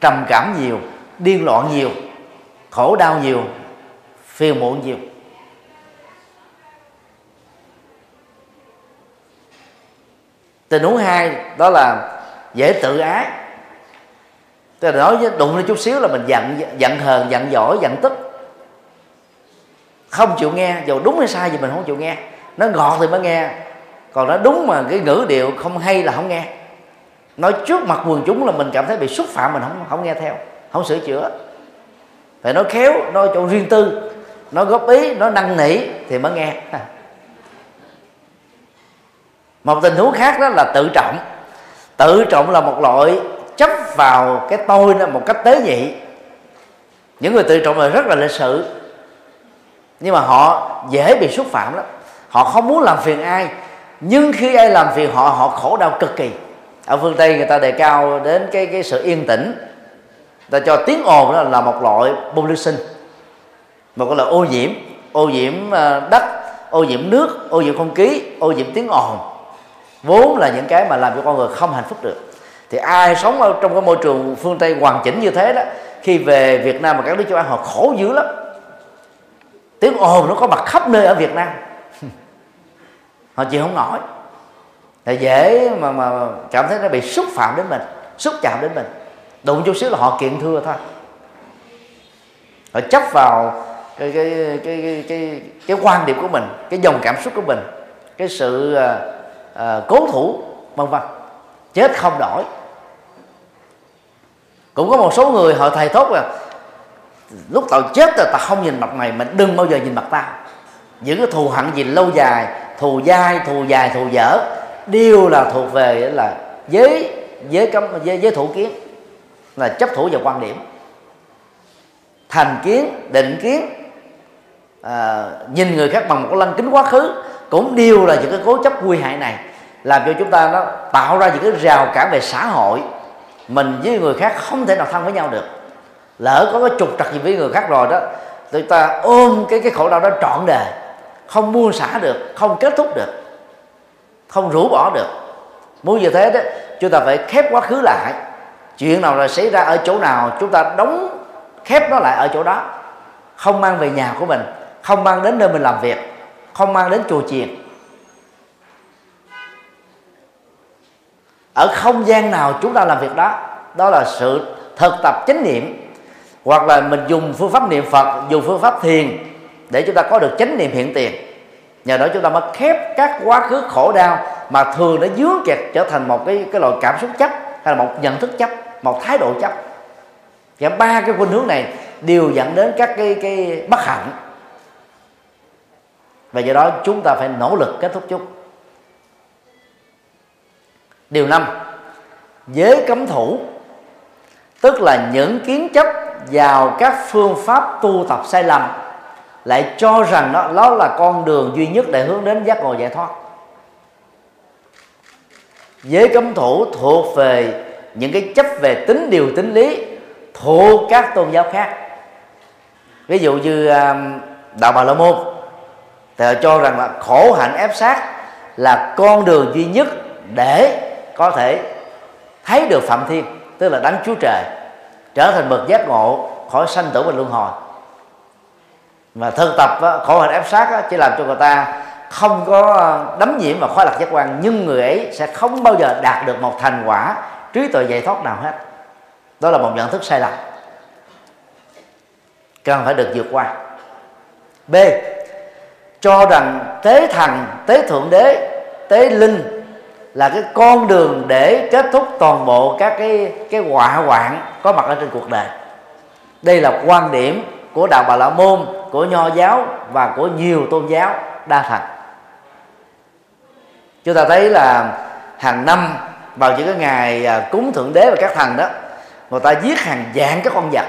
trầm cảm nhiều, điên loạn nhiều, khổ đau nhiều, phiền muộn nhiều. Tình huống hai đó là dễ tự ái. Tức là nói với đụng lên chút xíu là mình giận giận hờn, giận giỏi giận tức. Không chịu nghe, dù đúng hay sai gì mình không chịu nghe. Nó ngọt thì mới nghe, còn nó đúng mà cái ngữ điệu không hay là không nghe nói trước mặt quần chúng là mình cảm thấy bị xúc phạm, mình không không nghe theo, không sửa chữa. Phải nói khéo, nói chỗ riêng tư, nói góp ý, nói năn nỉ thì mới nghe. Một tình huống khác đó là tự trọng. Tự trọng là một loại chấp vào cái tôi một cách tế nhị. Những người tự trọng là rất là lịch sự, nhưng mà họ dễ bị xúc phạm lắm. Họ không muốn làm phiền ai, nhưng khi ai làm phiền họ họ khổ đau cực kỳ ở phương tây người ta đề cao đến cái cái sự yên tĩnh. Ta cho tiếng ồn đó là một loại pollution, một cái loại ô nhiễm ô nhiễm ờ, đất, ô nhiễm nước, ô nhiễm không khí, ô nhiễm tiếng ồn. Vốn là những cái mà làm cho con người không hạnh phúc được. Thì ai sống ở trong cái môi trường phương tây hoàn chỉnh như thế đó, khi về việt nam và các nước châu á họ khổ dữ lắm. Tiếng ồn nó có mặt khắp nơi ở việt nam. Họ chịu không nổi thì dễ mà mà cảm thấy nó bị xúc phạm đến mình xúc chạm đến mình. Đụng chút xíu là họ kiện thưa thôi. Họ chấp vào cái cái cái cái cái, cái quan điểm của mình cái dòng cảm xúc của mình cái sự à, à, cố thủ vân vân. Chết không đổi. cũng có một số người họ thầy thốt là lúc tao chết rồi tao không nhìn mặt mày mình đừng bao giờ nhìn mặt tao. Những cái thù hận gì lâu dài thù dai thù dài thù dở đều là thuộc về là giới giới cấm giới, giới thủ kiến là chấp thủ vào quan điểm. Thành kiến định kiến à, nhìn người khác bằng một cái lăng kính quá khứ cũng đều là những cái cố chấp nguy hại này làm cho chúng ta nó tạo ra những cái rào cản về xã hội. Mình với người khác không thể nào thân với nhau được. Lỡ có cái trục trặc gì với người khác rồi đó người ta ôm cái cái khổ đau đó trọn đời không buông xả được không kết thúc được không rũ bỏ được. Muốn như thế đó, chúng ta phải khép quá khứ lại. Chuyện nào là xảy ra ở chỗ nào, chúng ta đóng khép nó lại ở chỗ đó. Không mang về nhà của mình, không mang đến nơi mình làm việc, không mang đến chùa chiền. Ở không gian nào chúng ta làm việc đó đó là sự thực tập chánh niệm, hoặc là mình dùng phương pháp niệm phật, dùng phương pháp thiền để chúng ta có được chánh niệm hiện tiền nhờ đó chúng ta mới khép các quá khứ khổ đau mà thường nó dướng kẹt trở thành một cái cái loại cảm xúc chấp hay là một nhận thức chấp, một thái độ chấp. Và ba cái khuynh hướng này đều dẫn đến các cái cái bất hạnh. Và do đó chúng ta phải nỗ lực kết thúc chúng. Điều năm giới cấm thủ, tức là những kiến chấp vào các phương pháp tu tập sai lầm lại cho rằng đó, đó là con đường duy nhất để hướng đến giác ngộ giải thoát. Giới cấm thủ thuộc về những cái chấp về tính điều tính lý thuộc các tôn giáo khác. Ví dụ như um, đạo bà la môn thì họ cho rằng là khổ hạnh ép sát là con đường duy nhất để có thể thấy được phạm thiên tức là đánh chúa trời trở thành bậc giác ngộ khỏi sanh tử và luân hồi và thân tập khổ hạnh ép sát chỉ làm cho người ta không có ờ, đấm nhiễm và khóa lạc giác quan, nhưng người ấy sẽ không bao giờ đạt được một thành quả trí tuệ giải thoát nào hết. Đó là một nhận thức sai lầm. Cần phải được vượt qua. B. Cho rằng tế thần, tế thượng đế, tế linh là cái con đường để kết thúc toàn bộ các cái cái họa hoạn có mặt ở trên cuộc đời. Đây là quan điểm của đạo bà la môn của nho giáo và của nhiều tôn giáo đa thần chúng ta thấy là hàng năm vào những cái ngày à, cúng thượng đế và các thần đó, người ta giết hàng vạn các con vật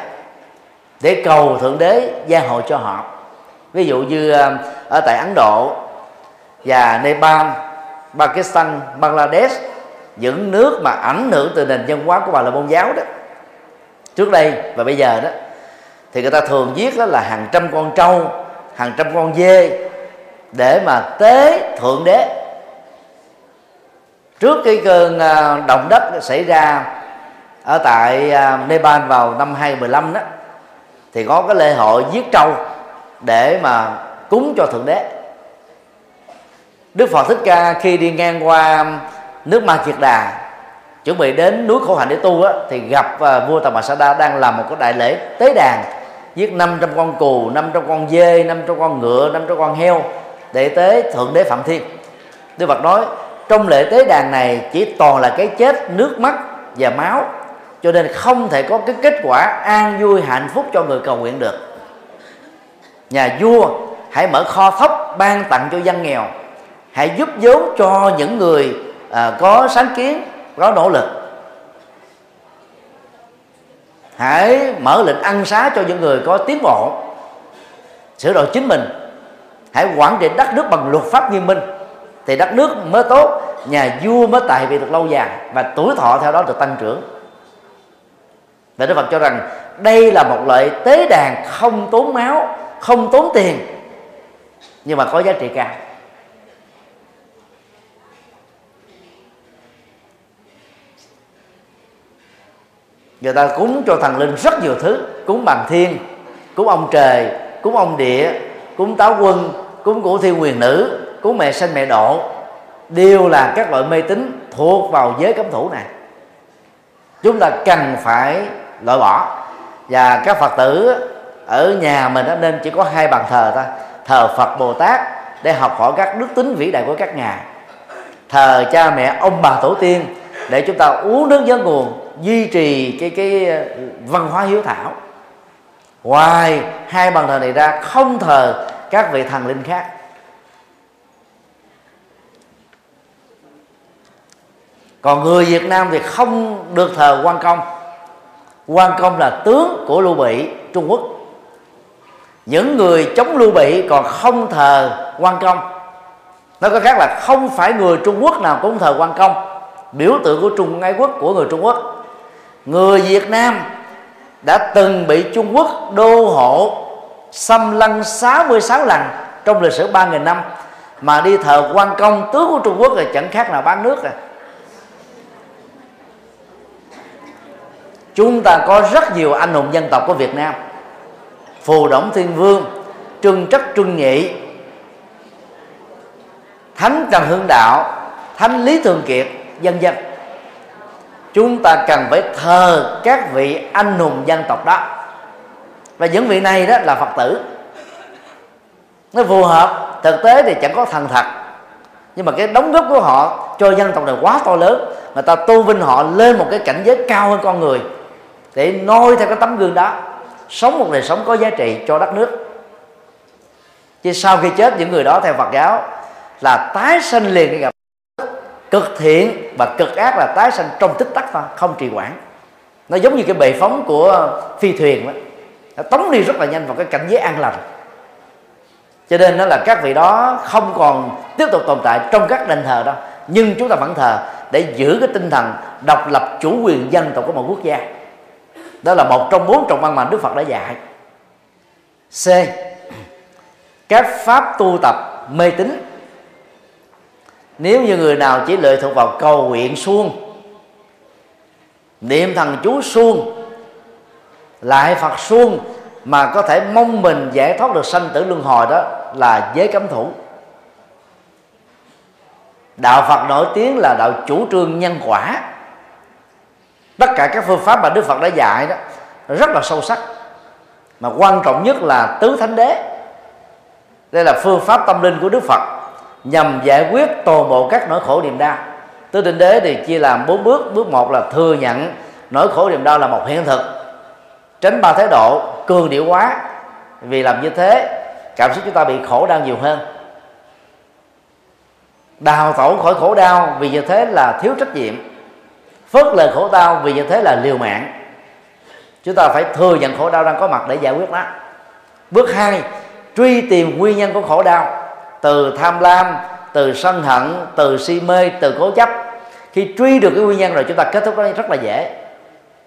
để cầu thượng đế gia hộ cho họ. Ví dụ như à, ở tại ấn độ và nepal, pakistan, bangladesh, những nước mà ảnh hưởng từ nền văn hóa của bà là môn giáo đó, trước đây và bây giờ đó thì người ta thường giết đó là hàng trăm con trâu hàng trăm con dê để mà tế thượng đế. Trước cái cơn à, động đất xảy ra ở tại à, Nepal vào năm 2015 đó thì có cái lễ hội giết trâu để mà cúng cho thượng đế. Đức Phật Thích Ca khi đi ngang qua nước Ma Kiệt Đà chuẩn bị đến núi khổ hạnh để tu á, thì gặp à, vua Tà Mạt Sa Đa đang làm một cái đại lễ tế đàn giết 500 con cù, 500 con dê, 500 con ngựa, 500 con heo. Để tế thượng đế Phạm Thiên. Đức Phật nói trong lễ tế đàn này chỉ toàn là cái chết nước mắt và máu cho nên không thể có cái kết quả an vui hạnh phúc cho người cầu nguyện được. Nhà vua hãy mở kho thóc ban tặng cho dân nghèo. Hãy giúp vốn cho những người à, có sáng kiến có nỗ lực hãy mở lệnh ăn xá cho những người có tiến bộ sửa đổi chính mình. Hãy quản trị đất nước bằng luật pháp nghiêm minh, thì đất nước mới tốt, nhà vua mới tài vị được lâu dài, và tuổi thọ theo đó được tăng trưởng. Và Đức Phật cho rằng đây là một loại tế đàn không tốn máu, không tốn tiền, nhưng mà có giá trị cao. Người ta cúng cho thần linh rất nhiều thứ, cúng bằng thiên, cúng ông trời, cúng ông địa, cúng táo quân, cúng cổ thiên quyền nữ, cúng mẹ sanh mẹ độ đều là các loại mê tín thuộc vào giới cấm thủ này. Chúng ta cần phải loại bỏ. Và các phật tử ở nhà mình đó nên chỉ có hai bàn thờ thôi thờ phật bồ tát để học hỏi các đức tính vĩ đại của các ngài. Thờ cha mẹ ông bà tổ tiên để chúng ta uống nước nhớ nguồn duy trì cái cái ờ, văn hóa hiếu thảo. Ngoài hai bàn thờ này ra, không thờ các vị thần linh khác. Còn người Việt Nam thì không được thờ quan công. Quan công là tướng của lưu bị, Trung Quốc. Những người chống lưu bị còn không thờ quan công. Nói có khác là không phải người Trung Quốc nào cũng thờ quan công. Biểu tượng của Trung Ái quốc của người Trung Quốc người Việt Nam đã từng bị Trung Quốc đô hộ xâm lăng 66 lần trong lịch sử 3.000 năm, mà đi thờ quan công tướng của Trung Quốc là chẳng khác nào bán nước à. Chúng ta có rất nhiều anh hùng dân tộc của Việt Nam, Phù Đổng Thiên Vương Trưng Trắc Trưng Nhị, Thánh Trần hương Đạo, Thánh Lý Thường Kiệt, dân dân chúng ta cần phải thờ các vị anh hùng dân tộc đó. Và những vị này đó là phật tử. Nó phù hợp, thực tế thì chẳng có thần thật. Nhưng mà cái đóng góp của họ cho dân tộc này quá to lớn người ta tu vinh họ lên một cái cảnh giới cao hơn con người. Để noi theo cái tấm gương đó, sống một đời sống có giá trị cho đất nước. Chứ sau khi chết, những người đó theo Phật giáo là tái sanh liền gặp cực thiện và cực ác là tái sanh trong tích tắc thôi không trì quản. Nó giống như cái bệ phóng của phi thuyền đó nó tống đi rất là nhanh vào cái cảnh giới an lành. Cho nên nó là các vị đó không còn tiếp tục tồn tại trong các đền thờ đâu. Nhưng chúng ta vẫn thờ để giữ cái tinh thần độc lập chủ quyền dân tộc của một quốc gia. Đó là một trong bốn trọng văn mà đức phật đã dạy. C. Các pháp tu tập mê tín nếu như người nào chỉ lệ thuộc vào cầu nguyện suông, niệm thần chú suông, lại phật suông mà có thể mong mình giải thoát được sanh tử luân hồi đó là giới cấm thủ. Đạo phật nổi tiếng là đạo chủ trương nhân quả. Tất cả các phương pháp mà đức phật đã dạy đó, rất là sâu sắc. Mà quan trọng nhất là tứ thánh đế. Đây là phương pháp tâm linh của đức phật nhằm giải quyết toàn bộ các nỗi khổ niềm đau. Tứ định đế thì chia làm bốn bước. Bước một là thừa nhận nỗi khổ niềm đau là một hiện thực. Tránh ba thái độ cường điệu quá. Vì làm như thế, cảm xúc chúng ta bị khổ đau nhiều hơn. Đào tẩu khỏi khổ đau vì như thế là thiếu trách nhiệm. Phớt lờ khổ đau vì như thế là liều mạng. Chúng ta phải thừa nhận khổ đau đang có mặt để giải quyết nó. Bước hai, truy tìm nguyên nhân của khổ đau từ tham lam, từ sân hận, từ si mê, từ cố chấp. Khi truy được cái nguyên nhân rồi chúng ta kết thúc nó rất là dễ.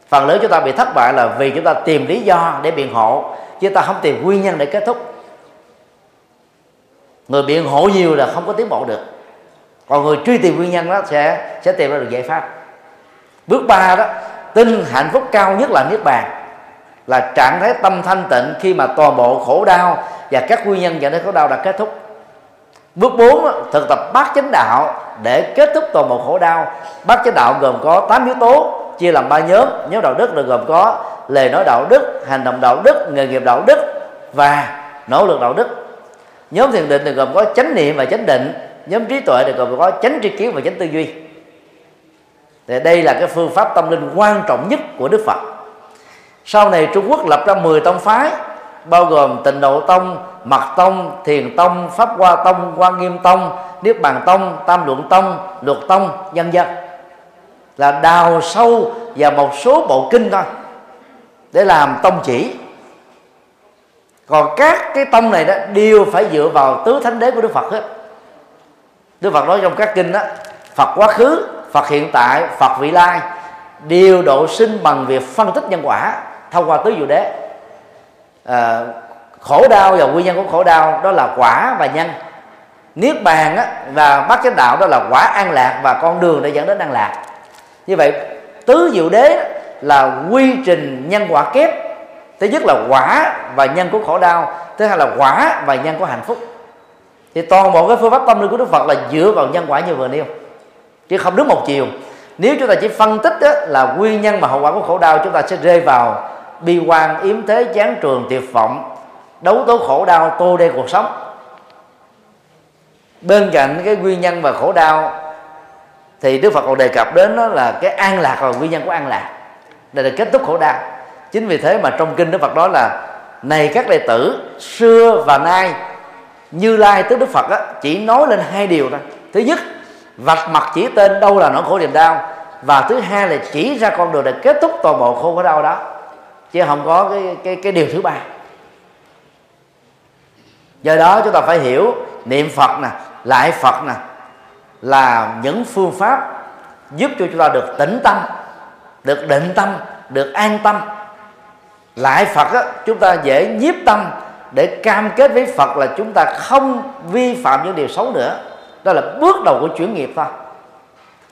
Phần lớn chúng ta bị thất bại là vì chúng ta tìm lý do để biện hộ, chứ ta không tìm nguyên nhân để kết thúc. Người biện hộ nhiều là không có tiến bộ được. Còn người truy tìm nguyên nhân đó sẽ sẽ tìm ra được giải pháp. Bước ba đó, tin hạnh phúc cao nhất là niết bàn, là trạng thái tâm thanh tịnh khi mà toàn bộ khổ đau và các nguyên nhân dẫn đến khổ đau đã kết thúc bước 4 thực tập bát chánh đạo để kết thúc toàn bộ khổ đau. Bát chánh đạo gồm có 8 yếu tố, chia làm ba nhóm. Nhóm đạo đức là gồm có lời nói đạo đức, hành động đạo đức, nghề nghiệp đạo đức và nỗ lực đạo đức. Nhóm thiền định thì gồm có chánh niệm và chánh định. Nhóm trí tuệ thì gồm có chánh tri kiến và chánh tư duy. Thì đây là cái phương pháp tâm linh quan trọng nhất của đức phật. Sau này trung quốc lập ra 10 tông phái, bao gồm tịnh độ tông mật tông thiền tông pháp hoa tông quan nghiêm tông niết bàn tông tam luận tông luật tông dân dân là đào sâu và một số bộ kinh thôi để làm tông chỉ. Còn các cái tông này đó đều phải dựa vào tứ thánh đế của đức phật hết. Đức phật nói trong các kinh đó phật quá khứ phật hiện tại phật vị lai đều độ sinh bằng việc phân tích nhân quả thông qua tứ diệu đế. À, khổ đau và nguyên nhân của khổ đau đó là quả và nhân. Niết bàn á, và bát chánh đạo đó là quả an lạc và con đường để dẫn đến an lạc. Như vậy tứ diệu đế là quy trình nhân quả kép. Thứ nhất là quả và nhân của khổ đau thứ hai là quả và nhân của hạnh phúc. Thì toàn bộ cái phương pháp tâm linh của đức phật là dựa vào nhân quả như vừa nêu. Chứ không đứng một chiều. Nếu chúng ta chỉ phân tích đó là nguyên nhân và hậu quả của khổ đau chúng ta sẽ rơi vào bi quan yếm thế chán trường tuyệt vọng đấu tố khổ đau tô đen cuộc sống. Bên cạnh cái nguyên nhân và khổ đau thì đức phật còn đề cập đến đó là cái an lạc và nguyên nhân của an lạc. Để là kết thúc khổ đau. Chính vì thế mà trong kinh đức phật đó là này các đệ tử xưa và nay như lai tới đức phật đó, chỉ nói lên hai điều thôi. Thứ nhất vạch mặt chỉ tên đâu là nỗi khổ niềm đau và thứ hai là chỉ ra con đường để kết thúc toàn bộ khổ khổ đau đó. Chứ không có cái cái cái điều thứ ba do đó chúng ta phải hiểu niệm phật nè lại phật nè là những phương pháp giúp cho chúng ta được tĩnh tâm được định tâm được an tâm. Lại phật á, chúng ta dễ nhiếp tâm để cam kết với phật là chúng ta không vi phạm những điều xấu nữa. Đó là bước đầu của chuyển nghiệp thôi.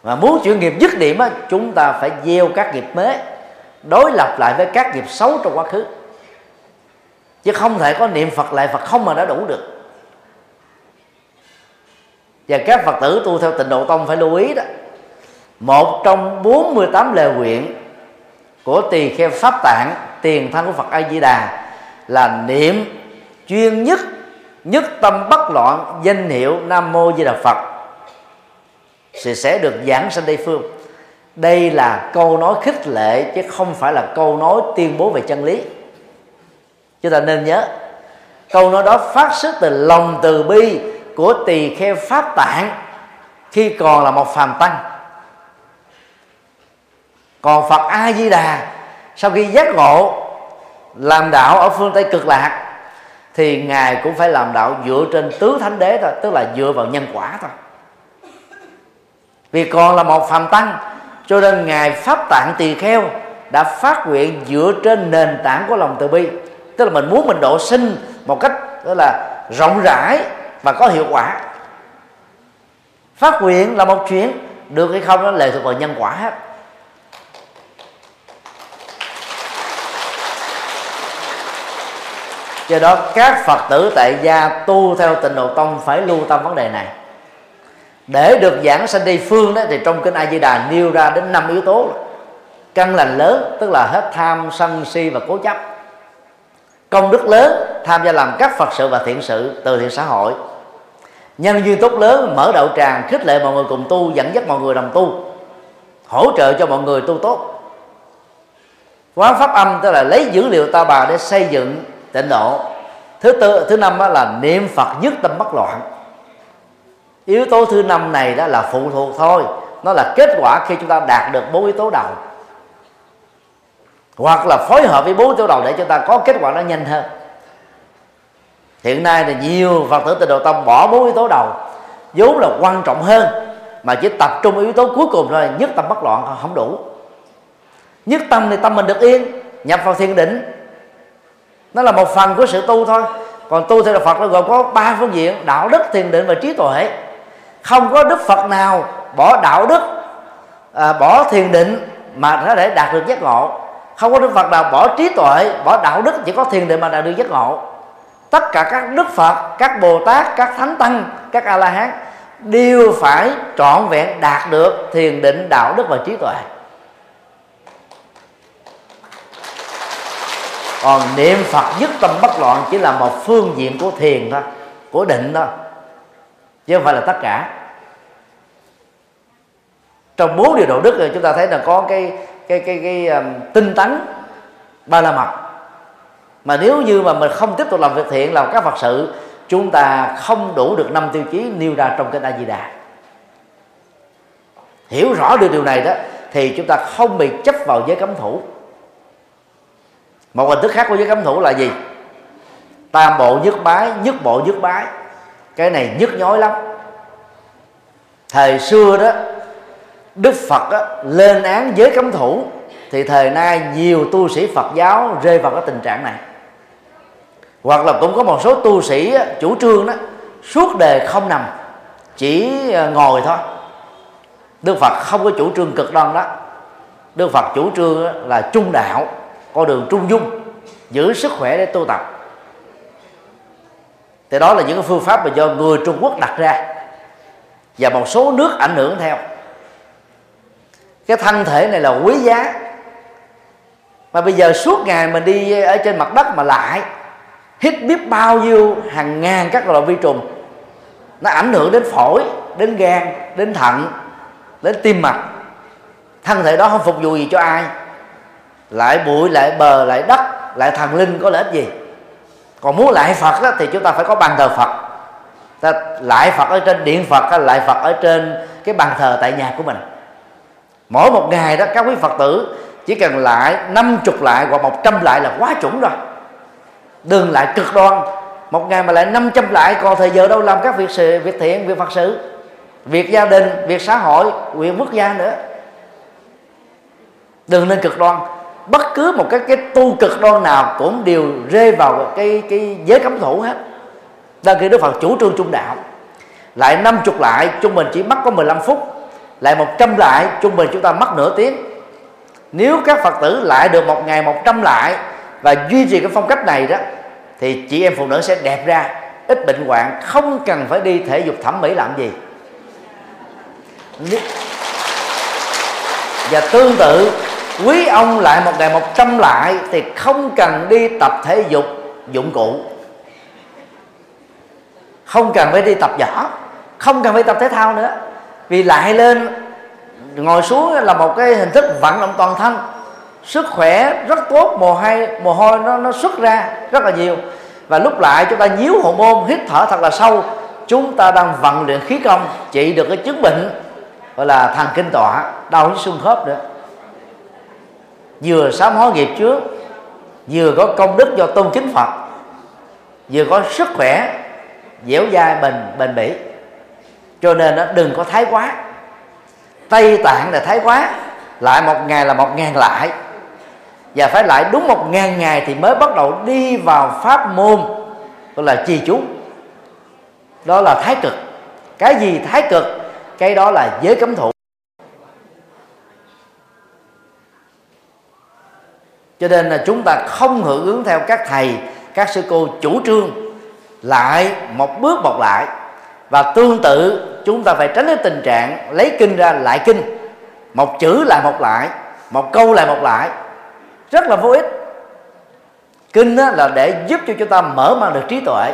Và muốn chuyển nghiệp dứt điểm á, chúng ta phải gieo các nghiệp mới đối lập lại với các nghiệp xấu trong quá khứ chứ không thể có niệm phật lại phật không mà đã đủ được. Và các phật tử tu theo tịnh độ tông phải lưu ý đó. Một trong 48 lời nguyện của tỳ kheo pháp tạng, tiền thân của phật a di đà là niệm chuyên nhất nhất tâm bất loạn, danh hiệu nam mô di đà phật. Thì sẽ được giảng sanh tây phương. Đây là câu nói khích lệ chứ không phải là câu nói tuyên bố về chân lý chúng ta nên nhớ, câu nói đó phát xuất từ lòng từ bi của tỳ kheo pháp tạng khi còn là một phàm tăng. Còn phật a di đà sau khi giác ngộ, làm đạo ở phương tây cực lạc, thì ngài cũng phải làm đạo dựa trên tứ thánh đế thôi, tức là dựa vào nhân quả thôi. Vì còn là một phàm tăng, cho nên ngài pháp tạng tỳ kheo đã phát nguyện dựa trên nền tảng của lòng từ bi tức là mình muốn mình độ sinh một cách tức là, rộng rãi và có hiệu quả. Phát nguyện là một chuyện được hay không nó lệ thuộc vào nhân quả hết. Do đó các phật tử tại gia tu theo tịnh độ tông phải lưu tâm vấn đề này. Để được giảng sanh đi phương đó thì trong kinh a di đà nêu ra đến năm yếu tố căn lành lớn, tức là hết tham, sân si và cố chấp công đức lớn, tham gia làm các phật sự và thiện sự từ thiện xã hội. Nhân duyên tốt lớn, mở đạo tràng, khích lệ mọi người cùng tu, dẫn dắt mọi người đồng tu, hỗ trợ cho mọi người tu tốt. Quán pháp âm tức là lấy dữ liệu ta bà để xây dựng tịnh độ. Thứ tư, thứ năm đó là niệm phật nhất tâm bất loạn. Yếu tố thứ năm này đó là phụ thuộc thôi, nó là kết quả khi chúng ta đạt được bốn yếu tố đầu hoặc là phối hợp với bốn yếu tố đầu để chúng ta có kết quả nó nhanh hơn. Hiện nay thì nhiều phật tử tịnh độ tâm bỏ bốn yếu tố đầu vốn là quan trọng hơn mà chỉ tập trung yếu tố cuối cùng thôi nhất tâm bất loạn à, không đủ. Nhất tâm thì tâm mình được yên nhập vào thiền định. Nó là một phần của sự tu thôi. Còn tu theo đạo phật nó gồm có ba phương diện đạo đức thiền định và trí tuệ không có đức phật nào bỏ đạo đức à, bỏ thiền định mà nó để đạt được giác ngộ không có đức phật nào bỏ trí tuệ, bỏ đạo đức, chỉ có thiền định mà đạt được giác ngộ. Tất cả các đức phật, các bồ tát, các thánh tăng, các a la hán đều phải trọn vẹn đạt được thiền định đạo đức và trí tuệ. Còn niệm phật nhất tâm bất loạn chỉ là một phương diện của thiền thôi, của định thôi, chứ không phải là tất cả. Trong bốn điều đạo đức rồi chúng ta thấy là có cái cái cái cái, cái um, tinh tấn ba la mật. Mà nếu như mà mình không tiếp tục làm việc thiện làm các phật sự chúng ta không đủ được năm tiêu chí nêu ra trong kinh a di đà hiểu rõ được điều này đó thì chúng ta không bị chấp vào giới cấm thủ. Một hình thức khác của giới cấm thủ là gì? Tam bộ nhất bái nhất bộ nhất bái. Cái này nhức nhói lắm. Thời xưa đó đức phật á, lên án giới cấm thủ thì thời nay nhiều tu sĩ phật giáo rơi vào cái tình trạng này. Hoặc là cũng có một số tu sĩ chủ trương đó suốt đề không nằm chỉ ờ, ngồi thôi. Đức phật không có chủ trương cực đoan đó. Đức phật chủ trương là trung đạo con đường trung dung giữ sức khỏe để tu tập. Thì đó là những cái phương pháp mà do người trung quốc đặt ra và một số nước ảnh hưởng theo cái thân thể này là quý giá. Mà bây giờ suốt ngày mình đi ở trên mặt đất mà lại hít biết bao nhiêu hàng ngàn các loại vi trùng nó ảnh hưởng đến phổi đến gan đến thận đến tim mạch. Thân thể đó không phục vụ gì cho ai. Lại bụi lại bờ lại đất lại thần linh có lợi ích gì? Còn muốn lại phật đó, thì chúng ta phải có bàn thờ phật. Ta lại phật ở trên điện phật lại phật ở trên cái bàn thờ tại nhà của mình mỗi một ngày đó, các quý phật tử, chỉ cần lại năm chục lại hoặc một trăm lại là quá chuẩn rồi. Đừng lại cực đoan. Một ngày mà lại 500 lại, còn thời giờ đâu làm các việc sự, việc thiện, việc phật sự, việc gia đình, việc xã hội quyền quốc gia nữa. Đừng nên cực đoan. Bất cứ một cái cái tu cực đoan nào cũng đều rơi vào cái cái giới cấm thủ hết. Đang khi Đức Phật chủ trương trung đạo. Lại năm chục lại, trung bình chỉ mất có 15 phút lại một trăm lại, trung bình chúng ta mất nửa tiếng. Nếu các Phật tử lại được một ngày một trăm lại và duy trì cái phong cách này đó, thì chị em phụ nữ sẽ đẹp ra, ít bệnh hoạn, không cần phải đi thể dục thẩm mỹ làm gì. Và tương tự, quý ông lại một ngày một trăm lại thì không cần đi tập thể dục dụng cụ. Không cần phải đi tập võ, không cần phải tập thể thao nữa vì lại lên, ngồi xuống là một cái hình thức vận động toàn thân. Sức khỏe rất tốt, mồ hôi mồ hôi nó nó xuất ra rất là nhiều. Và lúc lại chúng ta nhíu hậu môn, hít thở thật là sâu. Chúng ta đang vận luyện khí công, trị được cái chứng bệnh, gọi là thần kinh tọa, đau với xương khớp nữa. Vừa sám hối nghiệp trước, vừa có công đức do tôn kính phật, vừa có sức khỏe, dẻo dai, bền bền bỉ cho nên nó đừng có thái quá. Tây tạng là thái quá, lại một ngày là một ngàn lại. Và phải lại đúng một ngàn ngày thì mới bắt đầu đi vào pháp môn, gọi là trì chú. Đó là thái cực. Cái gì thái cực? Cái đó là giới cấm thủ. Cho nên là chúng ta không hưởng ứng theo các thầy, các sư cô chủ trương, lại một bước một lại. Và tương tự chúng ta phải tránh cái tình trạng lấy kinh ra lại kinh. Một chữ lại một lại, một câu lại một lại. Rất là vô ích. Kinh là để giúp cho chúng ta mở mang được trí tuệ.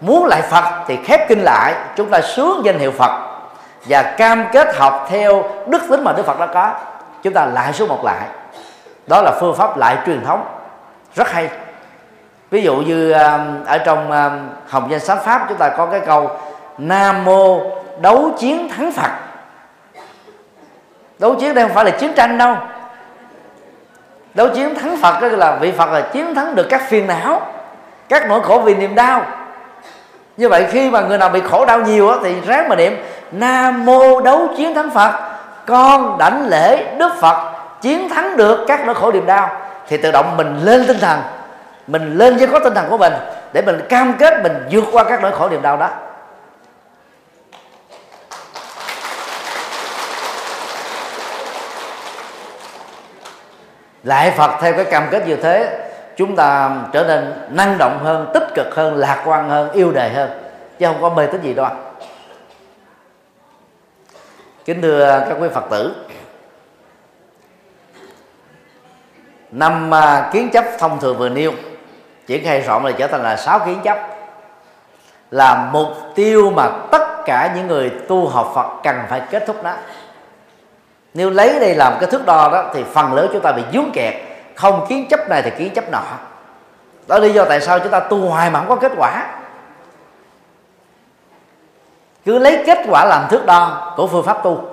Muốn lại phật thì khép kinh lại, chúng ta sướng danh hiệu phật. Và cam kết học theo đức tính mà đức phật đã có, chúng ta lại số một lại. Đó là phương pháp lại truyền thống. Rất hay. Ví dụ như à, ở trong à, hồng danh sáng pháp chúng ta có cái câu nam mô đấu chiến thắng phật. Đấu chiến đây không phải là chiến tranh đâu. Đấu chiến thắng phật đó là vị phật là chiến thắng được các phiền não, các nỗi khổ vì niềm đau. Như vậy khi mà người nào bị khổ đau nhiều thì ráng mà niệm, nam mô đấu chiến thắng phật, con đảnh lễ đức phật, chiến thắng được các nỗi khổ niềm đau. Thì tự động mình lên tinh thần, mình lên với có tinh thần của mình để mình cam kết mình vượt qua các nỗi khổ niềm đau đó. Lại phật theo cái cam kết như thế, chúng ta trở nên năng động hơn, tích cực hơn, lạc quan hơn, yêu đời hơn, chứ không có mê tín gì đâu kính thưa các quý phật tử, năm à, kiến chấp thông thường vừa nêu, triển khai rộng là trở thành là sáu kiến chấp, là mục tiêu mà tất cả những người tu học Phật cần phải kết thúc đó nếu lấy đây làm cái thước đo đó thì phần lớn chúng ta bị dướng kẹt. Không kiến chấp này thì kiến chấp nọ. Đó là lý do tại sao chúng ta tu hoài mà không có kết quả. Cứ lấy kết quả làm thước đo của phương pháp tu.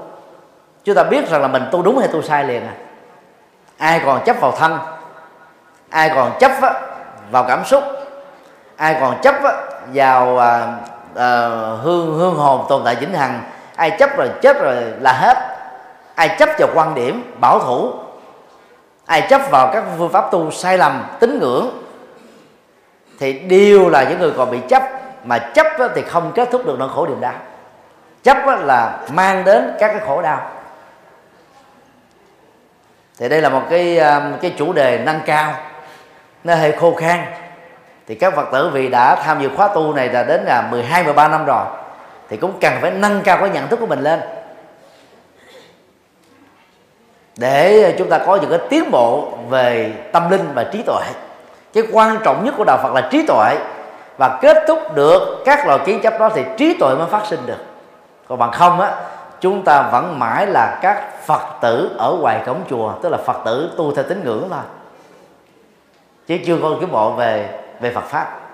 Chúng ta biết rằng là mình tu đúng hay tu sai liền à. Ai còn chấp vào thân ai còn chấp vào cảm xúc ai còn chấp vào à, à, hương hương hồn tồn tại vĩnh hằng ai chấp rồi chết rồi là hết ai chấp vào quan điểm bảo thủ, ai chấp vào các phương pháp tu sai lầm, tín ngưỡng, thì đều là những người còn bị chấp. Mà chấp thì không kết thúc được nỗi khổ niềm đau. Chấp là mang đến các cái khổ đau. Thì đây là một cái à, cái chủ đề nâng cao. Nó hơi khô khan. Thì các phật tử vì đã tham dự khóa tu này là đến là 12 13 năm rồi, thì cũng cần phải nâng cao cái nhận thức của mình lên để ờ, chúng ta có những cái tiến bộ về tâm linh và trí tuệ. Cái quan trọng nhất của đạo Phật là trí tuệ. Và kết thúc được các loại kiến chấp đó thì trí tuệ mới phát sinh được. Còn bằng không á, chúng ta vẫn mãi là các phật tử ở ngoài cổng chùa, tức là phật tử tu theo tín ngưỡng thôi. Chứ chưa có cái bộ về về phật pháp.